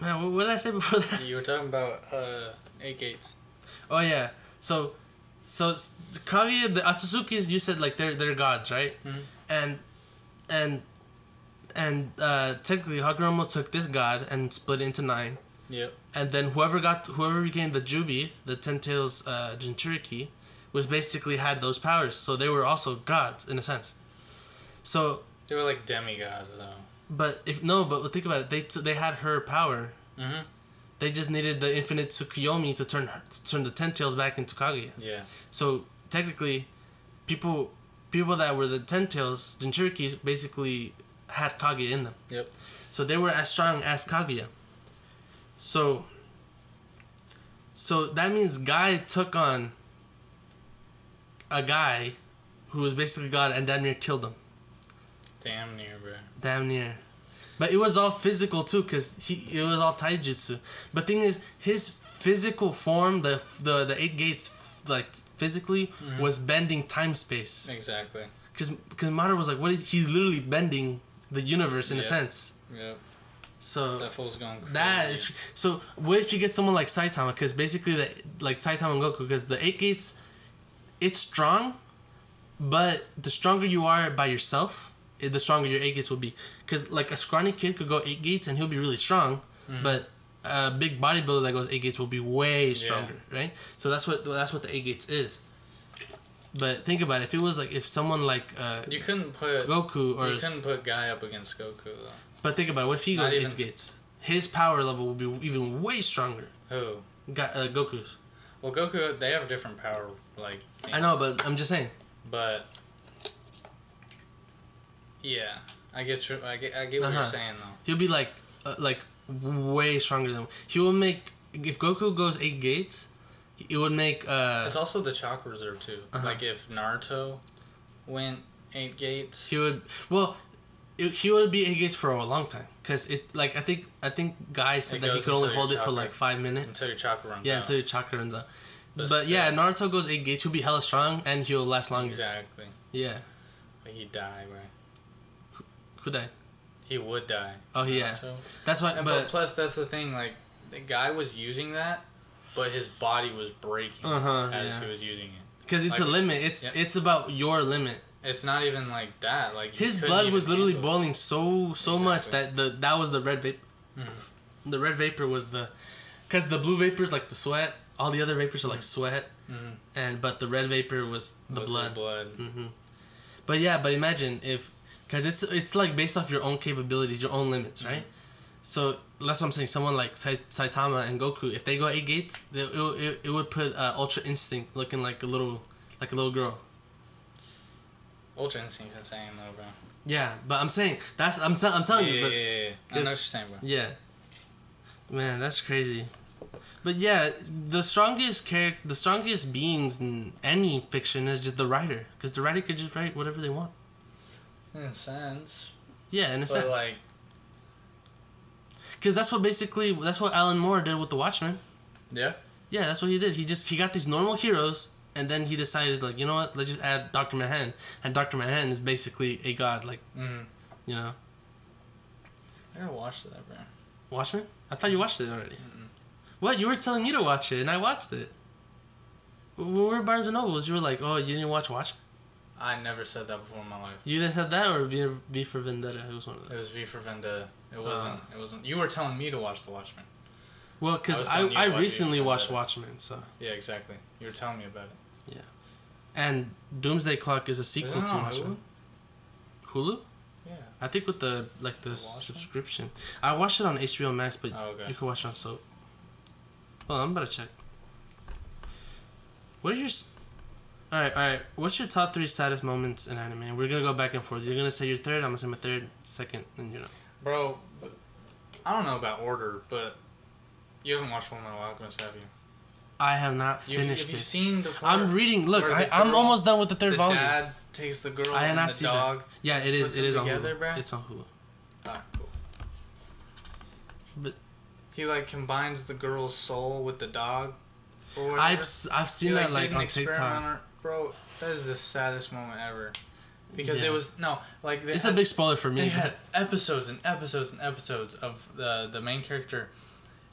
Man, what, what did I say before that? You were talking about uh, eight gates. Oh yeah, so so Kaguya, the Otsutsukis, you said like they're they're gods, right? Mhm. And and and uh, technically Hagoromo took this god and split it into nine. Yep. and then whoever got whoever became the Jubi, the Ten Tails uh, Jinchuriki, was basically had those powers. So they were also gods in a sense. So, They were like demigods, though. but if no, but think about it. They t- they had her power. Mm-hmm. They just needed the infinite Tsukuyomi to turn her, to turn the Ten Tails back into Kaguya. Yeah. So technically, people people that were the Ten Tails Jinchuriki basically had Kaguya in them. Yep. So they were as strong as Kaguya. So so that means Guy took on a guy who was basically God and damn near killed him. Damn near, bro. Damn near. But it was all physical too, cause he it was all taijutsu. But thing is, his physical form, the the the eight gates, like physically, mm-hmm. was bending time space. Exactly. Cause cause Madara was like, what is he's literally bending the universe in a sense. Yep. So That fool's going crazy. That is so. What if you get someone like Saitama? Because basically, the, like Saitama and Goku, because the eight gates, it's strong, but the stronger you are by yourself, the stronger your eight gates will be. Because like a scrawny kid could go eight gates and he'll be really strong, but a big bodybuilder that goes eight gates will be way stronger, right? So that's what that's what the eight gates is. But think about it. If it was like if someone like uh, You couldn't put Goku or you couldn't put Guy up against Goku though. but think about it. What if he Not goes eight gates? His power level will be even way stronger. Who? Got uh, Goku's. Well, Goku they have different power like. I know, but I'm just saying. But yeah, I get you. I get. I get what Uh-huh. you're saying though. He'll be like, uh, like way stronger than. He will make if Goku goes eight gates, it would make. uh It's also the chakra reserve too. Uh-huh. Like if Naruto went eight gates. He would well, it, he would be eight gates for a long time because it like I think I think guys said It that he could only hold it for like five minutes. Until your chakra runs yeah, out. until your chakra runs out. But But, yeah. Naruto goes eight gates. He'll be hella strong and he'll last longer. Exactly. Yeah, Like he die, right? Could I? He would die. Oh yeah, Naruto. that's why. But But plus, that's the thing. Like the guy was using that, but his body was breaking Uh-huh, as yeah. he was using it. because it's a limit. It's yeah. it's about your limit. It's not even like that. Like His blood was literally boiling so so much that the that was the red vapor. Mhm. The red vapor was the, because the blue vapor is like the sweat. All the other vapors are like sweat, Mhm. and but the red vapor was the Was blood. blood. hmm But yeah, but imagine if, because it's it's like based off your own capabilities, your own limits, right? So that's what I'm saying. Someone like Saitama and Goku, if they go eight gates, it, it, it, would put uh, Ultra Instinct looking like a little like a little girl. Ultra Instinct's insane though, bro. Yeah, but I'm saying that's I'm, t- I'm telling yeah, you, yeah, but yeah, yeah, yeah. I know what you're saying, bro. Yeah. Man, that's crazy. But yeah, the strongest character, the strongest beings in any fiction is just the writer, because the writer could just write whatever they want. In a sense, Yeah, in a but sense. like, Because that's what basically that's what Alan Moore did with the Watchmen. yeah, Yeah, that's what he did. He just he got these normal heroes, and then he decided like, you know what? Let's just add Doctor Manhattan, and Doctor Manhattan is basically a god. Like, mm. you know, I gotta watch that, bro. Watchmen. I thought you watched it already. Mm-mm. What? You were telling me to watch it, and I watched it. When we were at Barnes and Nobles, you were like, "Oh, you didn't watch Watchmen." I never said that before in my life. You either said that or V, v for Vendetta. It was one of those. It was V for Vendetta. It wasn't. Uh. it wasn't. You were telling me to watch The Watchmen. Well, because I, I, V recently watched. Watchmen, so Yeah, exactly. You were telling me about it. Yeah, and Doomsday Clock is a sequel it to Watchmen. Hulu? Hulu? Yeah. I think with the like the Watchmen? subscription. I watched it on HBO Max, but Oh, okay. you can watch it on Soap. Well, I'm about to check. What are your? All right, all right. What's your top three saddest moments in anime? We're gonna go back and forth. You're gonna say your third. I'm gonna say my third, second, and you know. Bro, I don't know about order, but you haven't watched Full Metal Alchemist, have you? I have not You've, finished have you it. seen the I'm reading. Look, I, I'm almost done with the third the volume. dad takes the girl I have and not the seen that. dog? Yeah, it is. It is is on together, Hulu. bruh? It's on Hulu. Ah, cool. But He like combines the girl's soul with the dog. I've I've He, seen like, that like an on TikTok. Bro, that is the saddest moment ever, because Yeah. it was no like It's had, a big spoiler for me. They had episodes and episodes and episodes of the the main character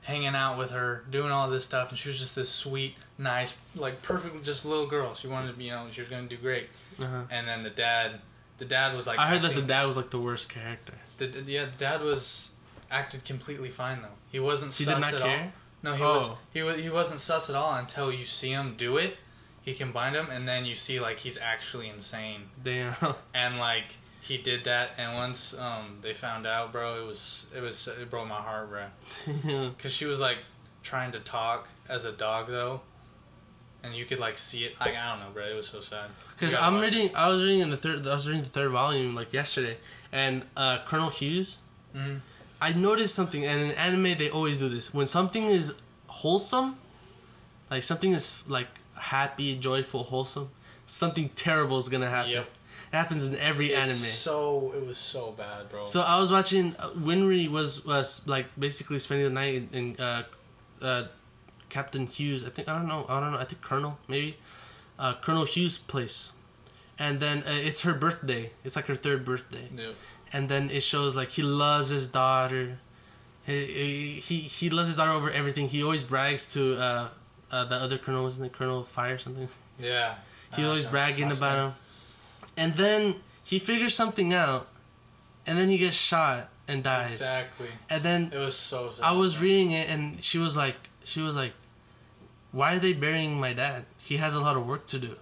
hanging out with her, doing all this stuff, and she was just this sweet, nice, like perfect, just little girl. She wanted to be, you know, she was gonna do great. uh-huh. And then the dad, the dad was like. I heard that the dad was like the worst character. The, the- yeah, the dad was acted completely fine though. He wasn't He sus did not at care. all. No, he was Oh. he was he wasn't sus at all until you see him do it. He combined them, and then you see like he's actually insane. Damn. And like he did that, and once um they found out, bro, it was it was it broke my heart, bro. Cause she was like trying to talk as a dog though, and you could like see it. Like I don't know, bro. It was so sad. Because I'm watch reading, I was reading in the third, I was reading the third volume like yesterday, and uh, Colonel Hughes. Mhm. I noticed something, and in anime they always do this. When something is wholesome, like something is like happy, joyful, wholesome, something terrible is gonna happen. Yep. It happens in every It's anime. So it was so bad, bro. So I was watching. Uh, Winry was was like basically spending the night in, in uh, uh, Captain Hughes. I think I don't know. I don't know. I think Colonel maybe, uh, Colonel Hughes' place, and then uh, it's her birthday. It's like her third birthday, Yep. and then it shows like he loves his daughter. He he he loves his daughter over everything. He always brags to uh, uh the other colonel, wasn't the Colonel Fire or something? Yeah. He Uh, always bragging about him. And then he figures something out, and then he gets shot and dies. Exactly. And then It was so sad. I was reading it, and she was like, she was like, "Why are they burying my dad? He has a lot of work to do.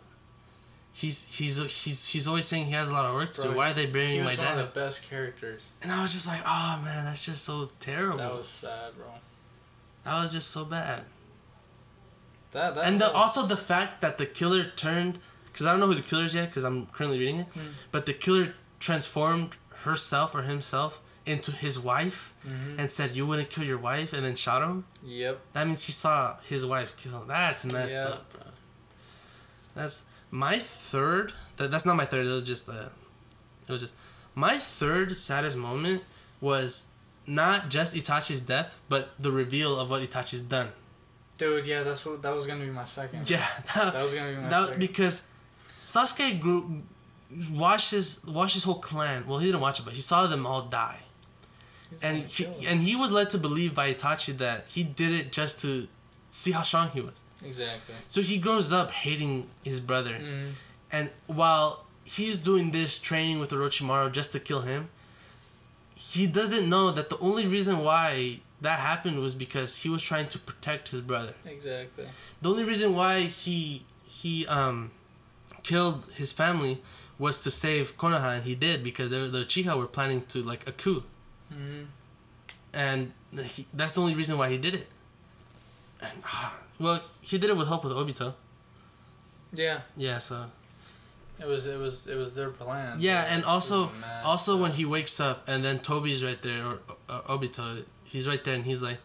He's he's he's he's always saying he has a lot of work to Bro, do. Why are they He burying was my one dad?" of the best characters. And I was just like, "Oh man, that's just so terrible. That was sad, bro. that was just so bad." That, that and the, also the fact that the killer turned because I don't know who the killer is yet because I'm currently reading it, Hmm. but the killer transformed herself or himself into his wife Mhm. and said, "You wouldn't kill your wife," and then shot him. Yep. That means he saw his wife kill. Him. That's messed Yeah. up, bro. That's my third. That, that's not my third. It was just the. It was just my third saddest moment was not just Itachi's death, but the reveal of what Itachi's done. Dude, yeah, that's what that was gonna be my second. Yeah, That was gonna be my that second. because Sasuke grew watched his watched his whole clan. Well, he didn't watch it, but he saw them all die, He's and he and he was led to believe by Itachi that he did it just to see how strong he was. exactly. So he grows up hating his brother, Mhm. and while he's doing this training with Orochimaru just to kill him, he doesn't know that the only reason why that happened was because he was trying to protect his brother. Exactly. The only reason why he he um killed his family was to save Konoha, and he did because the the Uchiha were planning to like a coup, hmm and he, that's the only reason why he did it. And, ah, well, he did it with help with Obito. Yeah. Yeah, so It was it was it was their plan. yeah, and also also when he wakes up, and then Toby's right there, or, or Obito, he's right there, and he's like,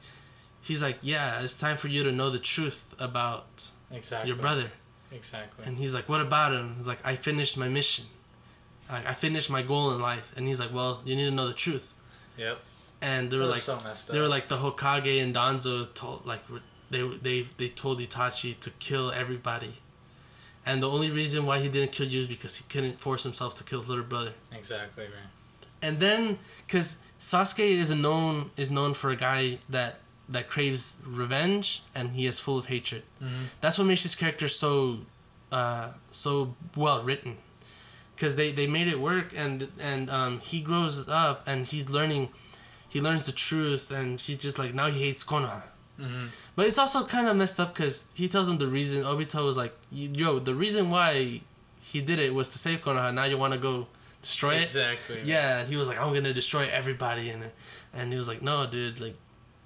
he's like, yeah, it's time for you to know the truth about exactly your brother. Exactly. And he's like, "What about him?" He's like, "I finished my mission. I, I finished my goal in life." And he's like, "Well, you need to know the truth." Yep. And they were like, so messed up. they were like the Hokage and Danzo told like they they they told Itachi to kill everybody, and the only reason why he didn't kill you is because he couldn't force himself to kill his little brother. exactly man. And then, because Sasuke is a known is known for a guy that that craves revenge and he is full of hatred. Mhm. That's what makes his character so uh, so well written. Because they, they made it work and and um, he grows up and he's learning, he learns the truth and he's just like now he hates Konoha. Mhm. But it's also kind of messed up because he tells him the reason. Obito was like, "Yo, the reason why he did it was to save Konoha. Now you want to go destroy it." Exactly. Yeah, and he was like, "I'm gonna destroy everybody," and and he was like, "No, dude. Like,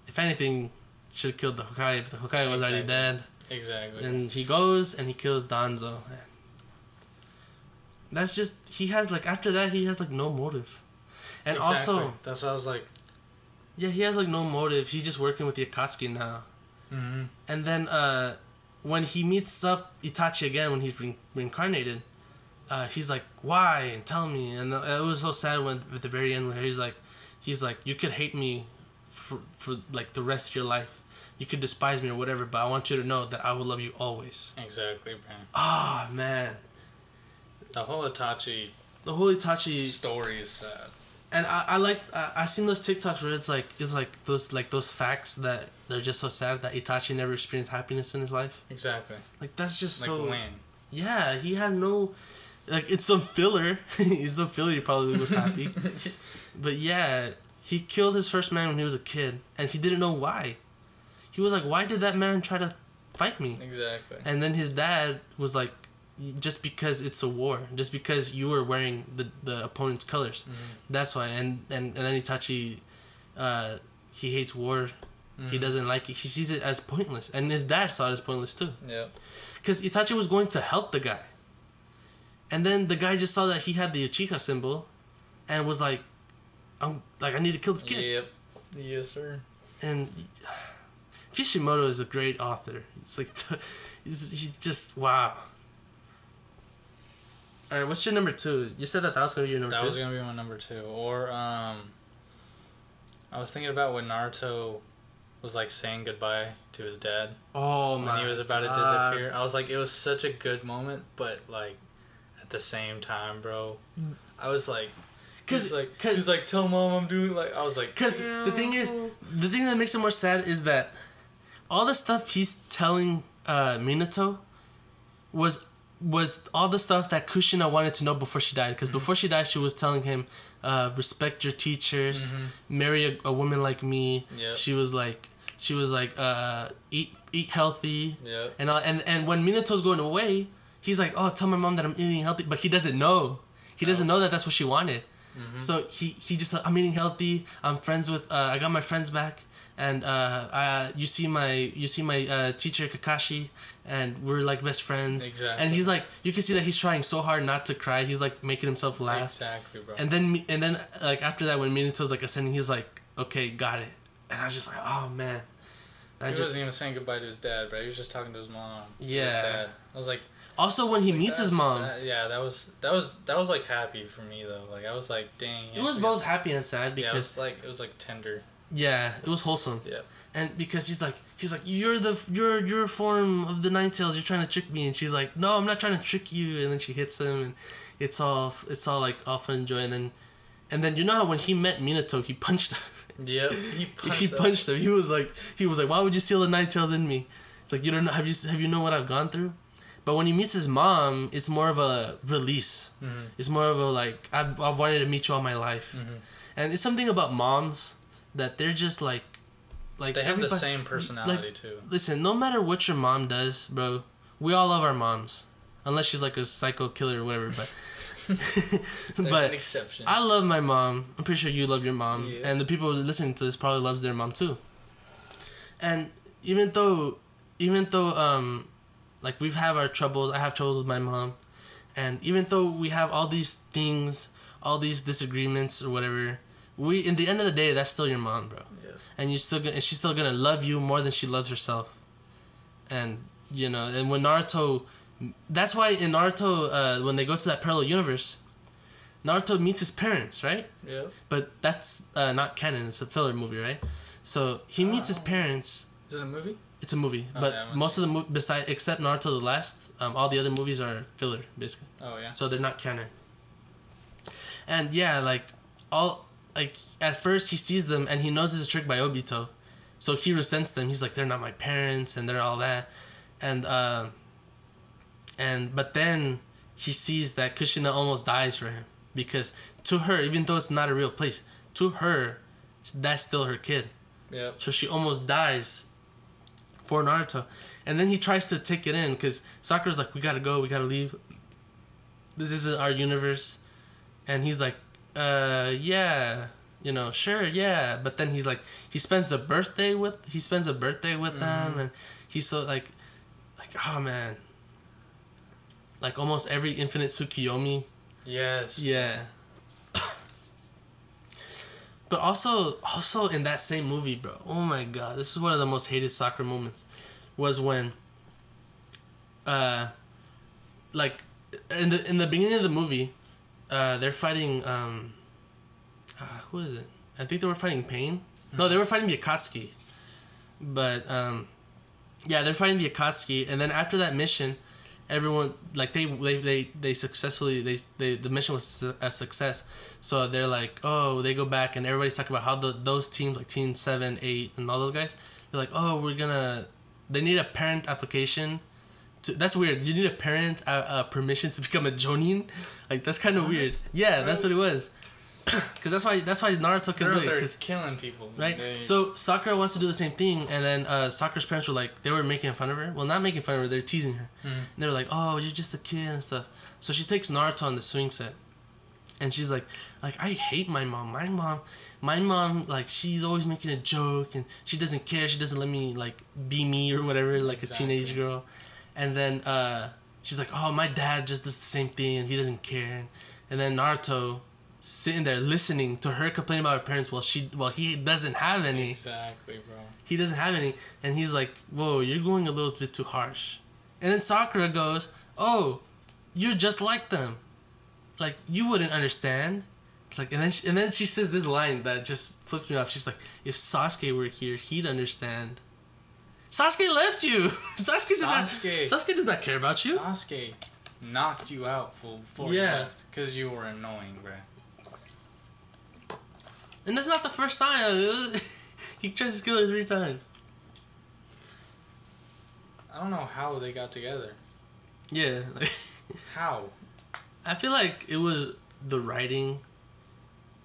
if anything, should have killed the Hokage. If the Hokage was already dead." Exactly. And he goes and he kills Danzo. That's just he has like after that he has like no motive, and Exactly. also that's what I was like. yeah he has like no motive. He's just working with the Akatsuki now. hmm And then uh, when he meets up Itachi again when he's re- reincarnated, uh, he's like, "Why?" and tell me. And it was so sad when at the very end where he's like, he's like, "You could hate me for for like the rest of your life. You could despise me or whatever, but I want you to know that I will love you always." Exactly, man. Ah man, The whole Itachi the whole Itachi story is sad. and I, I like I, I seen those TikToks where it's like it's like those like those facts that they're just so sad that Itachi never experienced happiness in his life. Exactly. Like that's just Like so when. yeah. He had no like it's some filler. He's some filler. He probably was happy, but yeah, he killed his first man when he was a kid, and he didn't know why. He was like, "Why did that man try to fight me?" exactly. And then his dad was like, just because it's a war, just because you were wearing the, the opponent's colors, that's why. And, and, and then Itachi, uh, he hates war. He doesn't like it. He sees it as pointless. And his dad saw it as pointless too. Yep. Because Itachi was going to help the guy. And then the guy just saw that he had the Uchiha symbol and was like, I'm like, I need to kill this kid. Yep. Yes, sir. And Kishimoto is a great author. It's like, he's, he's just, wow. All right, what's your number two? You said that that was gonna be your number That two. was gonna be my number two. Or um, I was thinking about when Naruto was like saying goodbye to his dad oh when my! he was about to disappear. I was like, it was such a good moment, but like at the same time, bro, I was like, Cause, like, cause, he's like, tell mom I'm doing like. I was like, Because the thing is, the thing that makes it more sad is that all the stuff he's telling uh, Minato was was all the stuff that Kushina wanted to know before she died. Because before she died, she was telling him, uh, respect your teachers, marry a, a woman like me. Yep. She was like, she was like, uh, eat eat healthy. Yep. And all, and and when Minato's going away, he's like, oh, tell my mom that I'm eating healthy, but he doesn't know. He doesn't know that that's what she wanted. So he he just I'm eating healthy. I'm friends with. Uh, I got my friends back, and uh, I, you see my you see my uh, teacher Kakashi, and we're like best friends. Exactly. And he's like, you can see that he's trying so hard not to cry. He's like making himself laugh. exactly, bro. And then me- and then like after that, when Minato's like ascending, he's like, okay, got it. And I was just like, oh man. I he just wasn't even saying goodbye to his dad, bro. He was just talking to his mom. to his Yeah. dad. I was like, also when he meets his mom, sad. Yeah, that was that was that was like happy for me though. Like I was like, dang. it was both happy and sad Yeah, it because was like it was like tender. yeah, it was wholesome. Yeah. and because he's like he's like you're the you're your form of the nine tails you're trying to trick me and she's like no i'm not trying to trick you and then she hits him and it's all it's all like all fun and joy and then and then you know how when he met minato he punched Yep. He punched. he punched him he was like he was like why would you steal the nine tails in me it's like you don't know have you have you know what i've gone through but when he meets his mom it's more of a release Mhm. it's more of a like i've, I've wanted to meet you all my life Mhm. and it's something about moms that they're just like like They have the same personality too. Listen, no matter what your mom does, bro, we all love our moms, unless she's like a psycho killer or whatever. But but exception. I love my mom. I'm pretty sure you love your mom, Yeah. and the people listening to this probably loves their mom too. And even though, even though, um, like we've had our troubles, I have troubles with my mom, and even though we have all these things, all these disagreements or whatever, we in the end of the day, that's still your mom, bro yeah. and you still gonna, and she's still gonna love you more than she loves herself. And you know, and when Naruto, that's why in Naruto, uh, when they go to that parallel universe, Naruto meets his parents, right? Yep. But that's uh, not canon; it's a filler movie, right? So he meets his Oh. parents. Is it a movie? It's a movie, Oh, but yeah, most of the movie, beside except Naruto the last, um, all the other movies are filler, basically Oh yeah. so they're not canon. And yeah, like all like at first he sees them and he knows it's a trick by Obito, so he resents them. He's like, they're not my parents and they're all that, and uh, and but then he sees that Kushina almost dies for him because to her, even though it's not a real place, to her, that's still her kid. Yep. So she almost dies for Naruto. And then he tries to take it in because Sakura's like, we gotta go, we gotta leave. This isn't our universe. And he's like, uh, yeah, you know, sure, yeah. But then he's like, he spends a birthday with, he spends a birthday with them. And he's so like, like, oh man. Like almost every Infinite Tsukuyomi Yes. yeah. But also, also in that same movie, bro. Oh my god, this is one of the most hated Sakura moments. Was when, uh, like, in the in the beginning of the movie, uh, they're fighting. Um, uh, who is it? I think they were fighting Pain. No, they were fighting the Akatsuki. But um, yeah, they're fighting the Akatsuki, and then after that mission, everyone like they they they, they successfully they, they the mission was a success. So they're like oh they go back and everybody's talking about how the, those teams like team 7 8 and all those guys they're like oh we're gonna they need a parent application to, that's weird. You need a parent uh, uh, permission to become a jonin? Like that's kind of weird. Yeah that's what it was because that's why that's why naruto can They're do out it there 'cause- killing people. right? They- So Sakura wants to do the same thing, and then uh, Sakura's parents were like, they were making fun of her. Well, not making fun of her, they're teasing her. Mhm. And they were like, "Oh, you're just a kid and stuff." So she takes Naruto on the swing set, and she's like, "Like I hate my mom. My mom, my mom, like she's always making a joke, and she doesn't care. She doesn't let me like be me or whatever, like a teenage girl." And then uh, she's like, "Oh, my dad just does the same thing, and he doesn't care." And then Naruto sitting there listening to her complain about her parents while she while he doesn't have any. Exactly, bro. he doesn't have any. And he's like whoa you're going a little bit too harsh. And then sakura goes oh you're just like them. Like you wouldn't understand. It's like and then she, and then she says this line that just flips me off. She's like if sasuke were here he'd understand. Sasuke left you. Sasuke does not Sasuke. sasuke does not care about you. Sasuke knocked you out full before Yeah. because you were annoying, bro. And that's not the first time he tries to kill her three times I don't know how they got together. yeah How? I feel like it was the writing.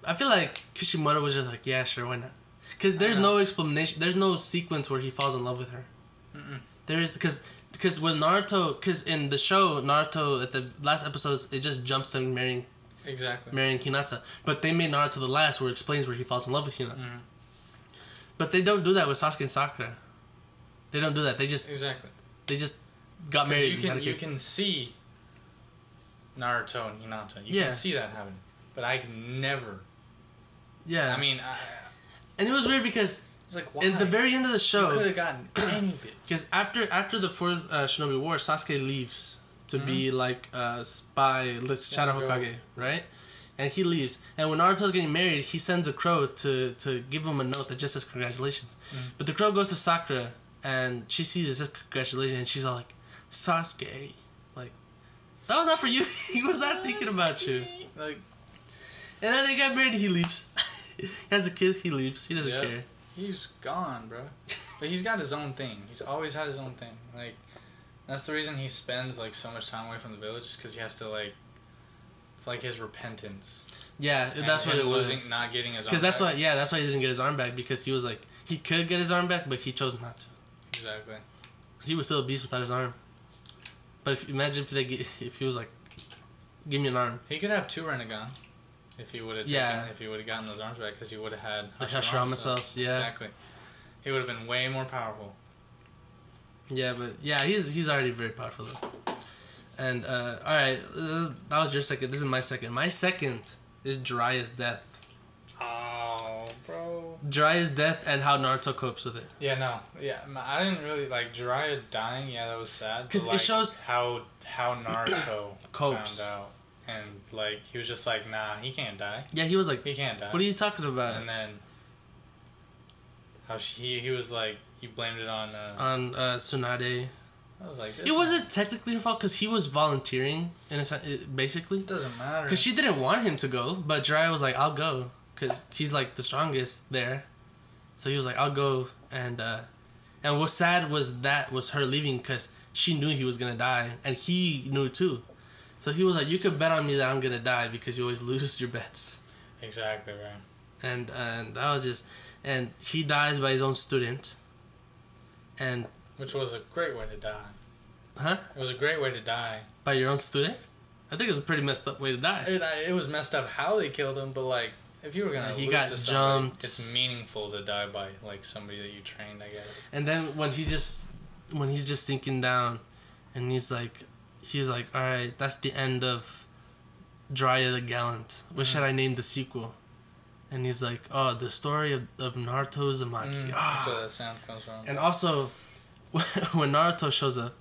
I feel like Kishimoto was just like, yeah, sure, why not? Because there's no explanation. There's no sequence where he falls in love with her. Mm-mm. There is because because with Naruto, because in the show Naruto at the last episodes, it just jumps to marrying Exactly. marrying Hinata. But they made Naruto the last where it explains where he falls in love with Hinata. Mhm. But they don't do that with Sasuke and Sakura. They don't do that. They just Exactly. they just got married. you can you can see Naruto and Hinata. You Yeah. can see that happen, but I never. yeah. I mean, I, and it was weird because it's like why? at the very end of the show, could have gotten any bit. Because after after the fourth uh, Shinobi War, Sasuke leaves to be like a spy, let's Shadow Hokage, right? And he leaves. And when Naruto's getting married, he sends a crow to to give him a note that just says congratulations. Mhm. But the crow goes to Sakura, and she sees it says congratulations, and she's all like, Sasuke, like that was not for you. he was not thinking about you. Like And then they got married. He leaves. he has a kid. He leaves. He doesn't Yep. care. he's gone, bro. But he's got his own thing. He's always had his own thing. Like that's the reason he spends like so much time away from the village, because he has to like. It's like his repentance. Yeah, And that's what it was. Losing, not getting his. Because that's back. why, yeah, that's why he didn't get his arm back because he was like, he could get his arm back, but he chose not to. Exactly. He was still a beast without his arm. But if imagine if they, get- if he was like, give me an arm, He could have two Rinnegan. If he would have Yeah. if he would have gotten those arms back, because he would have had Hashirama Hashirama cells, yeah. Exactly. He would have been way more powerful. Yeah, but yeah, he's he's already very powerful though. And uh, all right, uh, that was your second. This is my second. My second is Jiraiya's death. Oh, bro. Jiraiya's death and how Naruto copes with it. Yeah, no, yeah, I didn't really like Jiraiya dying. Yeah, that was sad. but, 'Cause it shows- how how Naruto Copes. found out, and like he was just like, nah, he can't die. Yeah, he was like, He can't die. what are you talking about? And then how she he was like, he blamed it on. Uh, On uh, Tsunade. I was like, It wasn't technically her fault because he was volunteering, in a sen- it- basically. It doesn't matter. Because she didn't want him to go, but Jiraiya was like, I'll go. Because he's like the strongest there. So he was like, I'll go. And uh, and what's sad was that was her leaving because she knew he was going to die. And he knew too. So he was like, You could bet on me that I'm going to die because you always lose your bets. exactly right. And, and that was just. And he dies by his own student. And. Which was a great way to die. Huh? It was a great way to die. By your own student? I think it was a pretty messed up way to die. It, it was messed up how they killed him, but like if you were gonna Yeah, he lose got jumped. it's meaningful to die by like somebody that you trained, I guess. And then when he just when he's just sinking down, and he's like, he's like, all right, that's the end of Jiraiya the Gallant. What mm. should I name the sequel? And he's like, oh, the story of, of Naruto Uzumaki. Mm, Ah. That's where that sound comes from. And also, when Naruto shows up,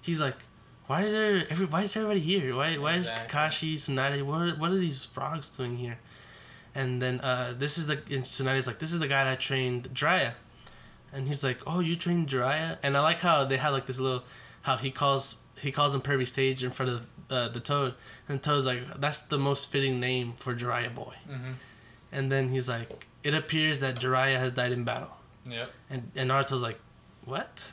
he's like, why is there every why is everybody here? Why why is Exactly. Kakashi Tsunade? What are, what are these frogs doing here? And then uh, this is the and Tsunade's like this is the guy that trained Jiraiya, and he's like, oh, you trained Jiraiya? And I like how they had like this little how he calls he calls him Pervy Sage in front of uh, the Toad, and Toad's like, "That's the most fitting name for Jiraiya boy." Mm-hmm. And then he's like, "It appears that Jiraiya has died in battle," Yep. and and Naruto's like, "What?"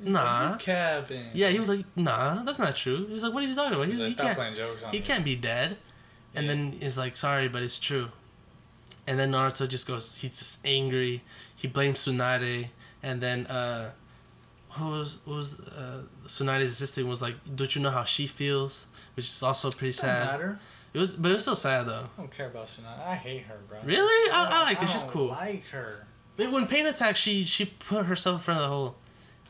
Nah. Cabin. Yeah, he was like, "Nah, that's not true." He was like, "What are you talking about?" He's He's, like, he stop playing jokes on He me. can't be dead. And Yeah. then he's like, sorry, but it's true. And then Naruto just goes, he's just angry. He blames Tsunade. And then, uh, who was, who was uh, Tsunade's assistant was like, don't you know how she feels? Which is also pretty Doesn't sad. matter. It was, but it was still sad though. I don't care about Tsunade. I hate her, bro. Really? I, I like her. I She's cool. like her. But when Pain attacked, she she put herself in front of the hole.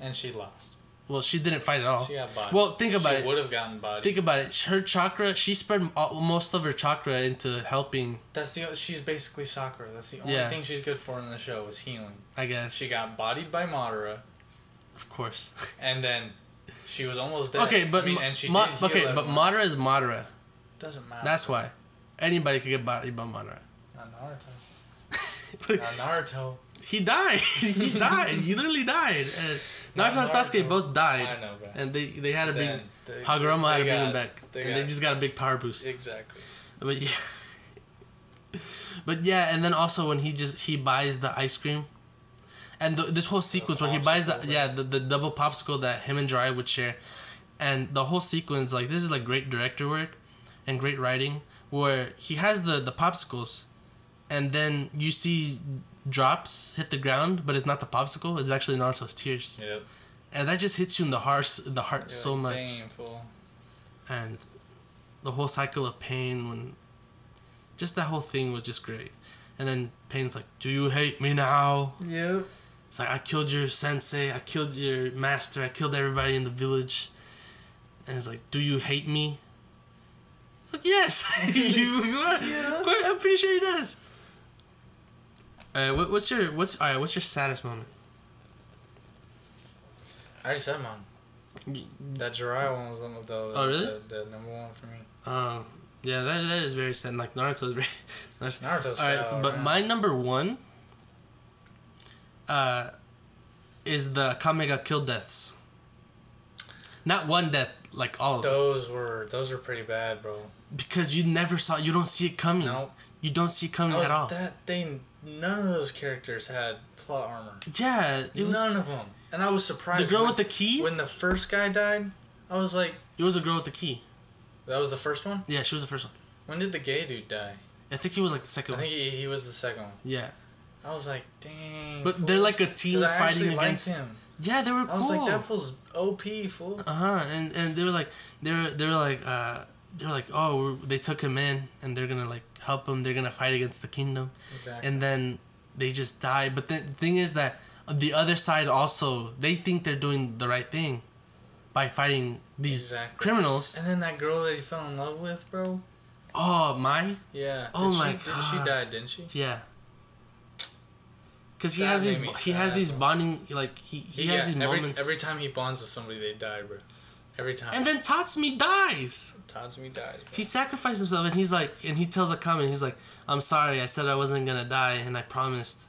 And she lost. Well, she didn't fight at all. She got bodied. Well, think about it. she it. would have gotten bodied. Think about it. Her chakra, she spread all, most of her chakra into helping. That's the she's basically Sakura. That's the only Yeah. thing she's good for in the show is healing. I guess. She got bodied by Madara, of course. and then she was almost dead. Okay, but I mean, Ma- and she Ma- okay, but. Madara is Madara. Doesn't matter. That's why. Anybody could get bodied by Madara. not Naruto. Not Naruto. he died. he died. He literally died. And Naruto and Sasuke both died. I know, bro. And they they had to bring Then they- Hagoromo had to bring him back, they and they just got a big power boost. exactly. But yeah, but yeah, and then also when he just he buys the ice cream, and the, this whole sequence when he buys the yeah the, the double popsicle that him and Jiraiya would share, and the whole sequence like this is like great director work, and great writing where he has the the popsicles, and then you see drops hit the ground, but it's not the popsicle; it's actually Naruto's tears, Yep. and that just hits you in the heart the heart You're so like, much Damn, fool. and the whole cycle of pain when just that whole thing was just great and then pain's like do you hate me now Yep. it's like i killed your sensei i killed your master i killed everybody in the village and it's like do you hate me it's like yes you, you are Yeah. Of course, i'm pretty sure he does uh, what, what's your what's all right what's your saddest moment I already said mine. That Jiraiya one was the, the, Oh, really? the, the number one for me. uh, yeah that, that is very sad like naruto's very Naruto's, Naruto's All right, so, but man. my number one uh, is the Akame ga Kill deaths. Not one death, like all of them, Those were those were pretty bad, bro. Because you never saw, you don't see it coming. No, You don't see it coming was, at all. that thing none of those characters had plot armor. yeah, it was none of them, and I was surprised. the girl when, with the key. when the first guy died. I was like, it was the girl with the key. that was the first one. Yeah, she was the first one. When did the gay dude die? I think he was like the I second one. I think he, he was the second one. Yeah, I was like, dang. but fool. they're like a team I fighting against. him. Yeah, they were I was like, that fool's OP fool. Uh huh. And and they were like, they were they were like, uh, they were like, oh, we're, they took him in, and they're gonna like help him. They're gonna fight against the kingdom, Exactly. and then they just die. But the thing is that the other side also they think they're doing the right thing by fighting these Exactly. criminals. And then that girl that he fell in love with, bro. Oh my, Yeah. Oh Did my she, Did she died, didn't she? yeah. Cause he That has these, he has these bro. bonding, like he, he has these every, moments. Every time he bonds with somebody, they die, bro. Every time. and then Tatsumi dies. Tatsumi died. bro. He sacrificed himself, and he's like, and he tells Akame, he's like, "I'm sorry, I said I wasn't gonna die, and I promised,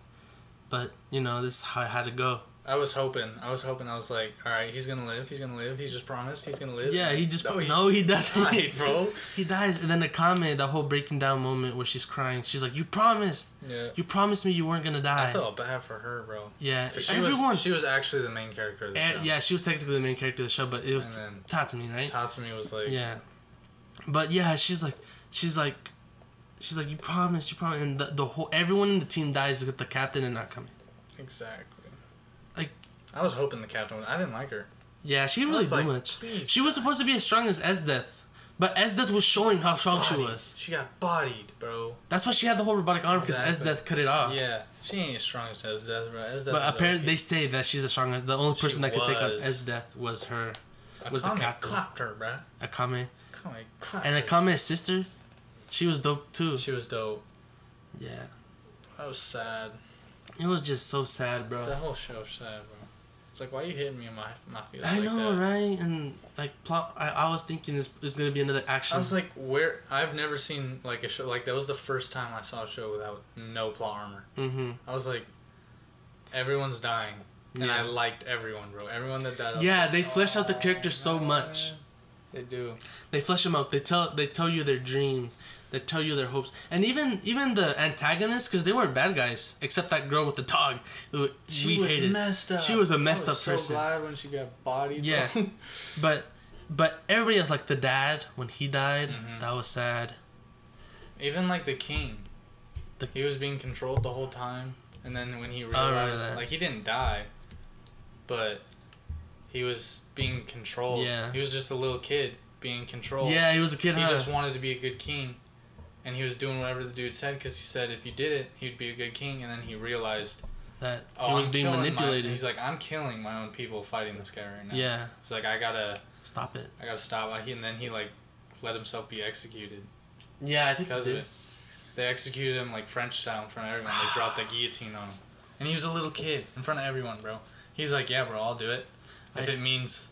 but you know, this is how I had to go." I was hoping. I was hoping. I was like, all right, he's gonna live. He's gonna live. He's just promised. He's gonna live. Yeah, he just No, no, he he, doesn't, died, bro. He dies, and then the comment, the whole breaking down moment where she's crying, she's like, "You promised, Yeah. you promised me you weren't gonna die." I felt bad for her, bro. Yeah, She everyone. Was, she was actually the main character of the eh, show. yeah, she was technically the main character of the show, but it was And Tatsumi, right? Tatsumi was like, Yeah, but yeah, she's like, she's like, she's like, "You promised, you promised," and the, the whole everyone in the team dies except the captain and not coming. exactly. Like- I was hoping the captain. would I didn't like her. Yeah, she didn't really was do like, much. She was supposed to be as strong as Esdeath, but Esdeath was showing how strong she was. She got bodied, bro. That's why she had the whole robotic arm because Exactly. Esdeath cut it off. Yeah, she ain't as strong as Esdeath, bro. Esdeath But apparently, they say that she's the strongest. The only She person that could take on was. Esdeath was her, was the Akame captain. clapped her, bro. Akame. And her. Akame's sister, she was dope too. She was dope. Yeah, That was sad. it was just so sad, bro. The whole show was sad, bro. It's like, why are you hitting me in my my feelings I like know, that? right? And like plot, I, I was thinking this is gonna be another action. I was like, where? I've never seen like a show like that. Was the first time I saw a show without no plot armor. mm-hmm. I was like, everyone's dying. And I liked everyone, bro. Everyone that died. Yeah, they flesh out the "Oh, characters so much. man." They do. They flesh them out. They tell they tell you their dreams. They tell you their hopes. And even even the antagonists, because they weren't bad guys, except that girl with the dog. who we hated. messed up. She was a messed was up so person. glad when she got bodied. Yeah. But but everybody else, like the dad when he died, Mhm. that was sad. Even like the king. The- he was being controlled the whole time, and then when he realized, like, he didn't die, but he was being controlled. Yeah. He was just a little kid being controlled. Yeah, he was a kid. He huh? just wanted to be a good king, and he was doing whatever the dude said because he said if you did it, he'd be a good king. And then he realized, that oh, he was I'm being killing my-" manipulated. he's like, I'm killing my own people fighting this guy right now. yeah, He's like, I gotta, stop it. I gotta stop. And then he like let himself be executed Yeah, I think he because of did. it. They executed him like French style in front of everyone. They dropped the guillotine on him, and he was a little kid in front of everyone, bro. He's like, yeah, bro, I'll do it if I- it means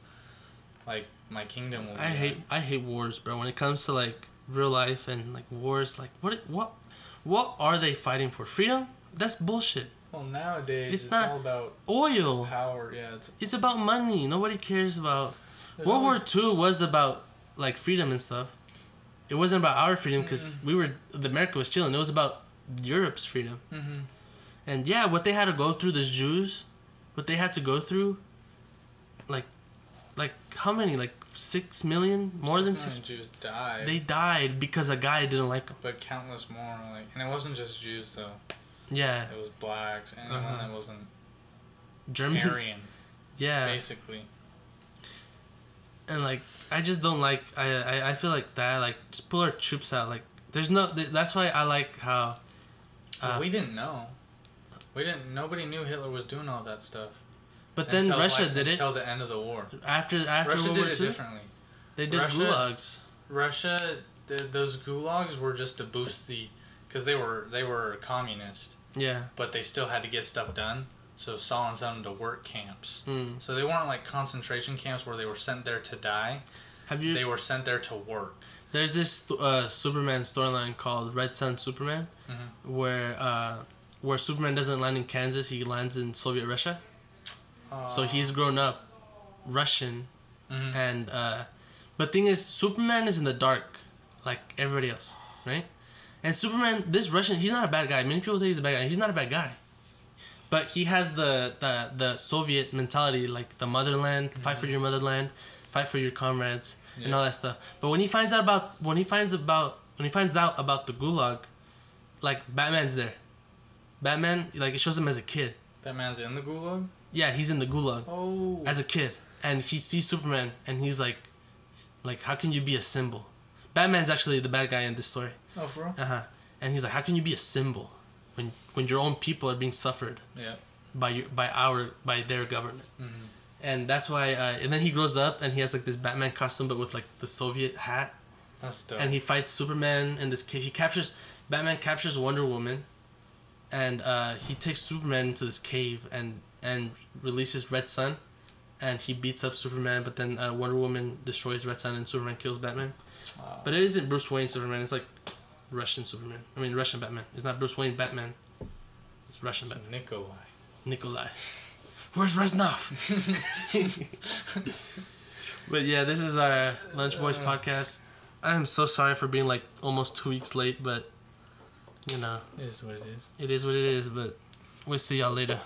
like my kingdom will. Be I hate I hate wars, bro. When it comes to like real life and like wars, like what what what are they fighting for? Freedom? That's bullshit. Well, nowadays It's it's, not- all about Oil. power. Yeah, it's It's about money. Nobody cares about. there's World War always- Two was about like freedom and stuff. It wasn't about our freedom because we were the America was chilling. It was about Europe's freedom. Mhm. And yeah, what they had to go through, the Jews, what they had to go through, like how many? Like six million? More than Million six. Jews died. They died because a guy didn't like them. but countless more. Like, and it wasn't just Jews though. Yeah, It was blacks. Anyone Uh-huh. that wasn't German, Aryan, Yeah, basically. and like I just don't like. I, I I feel like that. Like just pull our troops out. Like there's no. That's why I like how. Uh, we didn't know. We didn't. Nobody knew Hitler was doing all that stuff. But then until, Russia like, did it until the end of the war. after after Russia World did War it Two. differently. They did Russia- gulags. Russia, th those gulags were just to boost the, because they were they were communist, Yeah. but they still had to get stuff done. So Stalin sent them to work camps. Mm. So they weren't like concentration camps where they were sent there to die. Have you? They were sent there to work. There's this uh, Superman storyline called Red Son Superman, Mhm. where uh, where Superman doesn't land in Kansas, he lands in Soviet Russia. So he's grown up Russian, Mhm. and uh, but thing is, Superman is in the dark, like everybody else, right? And Superman, this Russian, he's not a bad guy. Many people say he's a bad guy. He's not a bad guy, but he has the the, the Soviet mentality, like the motherland, fight for your motherland, fight for your comrades, and all that stuff. But when he finds out about when he finds about when he finds out about the Gulag, like Batman's there. Batman, like it shows him as a kid. Batman's in the gulag. Yeah, he's in the Gulag Oh, as a kid, and he sees Superman, and he's like, like, how can you be a symbol? Batman's actually the bad guy in this story. oh, for real? Uh huh. And he's like, how can you be a symbol when when your own people are being suffered Yeah. by your by our by their government? Mhm. And that's why. Uh, and then he grows up, and he has like this Batman costume, but with like the Soviet hat, That's dope. and he fights Superman. And this ca- he captures Batman captures Wonder Woman, and uh, he takes Superman into this cave and and releases Red Sun, and he beats up Superman. But then uh, Wonder Woman destroys Red Sun, and Superman kills Batman. Wow. But it isn't Bruce Wayne Superman. It's like Russian Superman. I mean Russian Batman. It's not Bruce Wayne Batman. It's Russian It's Batman. Nikolai. Nikolai. Where's Reznov? but yeah, this is our Lunch Boys podcast. I'm so sorry for being like almost two weeks late, but you know, It is what it is. it is what it is. But we'll see y'all later.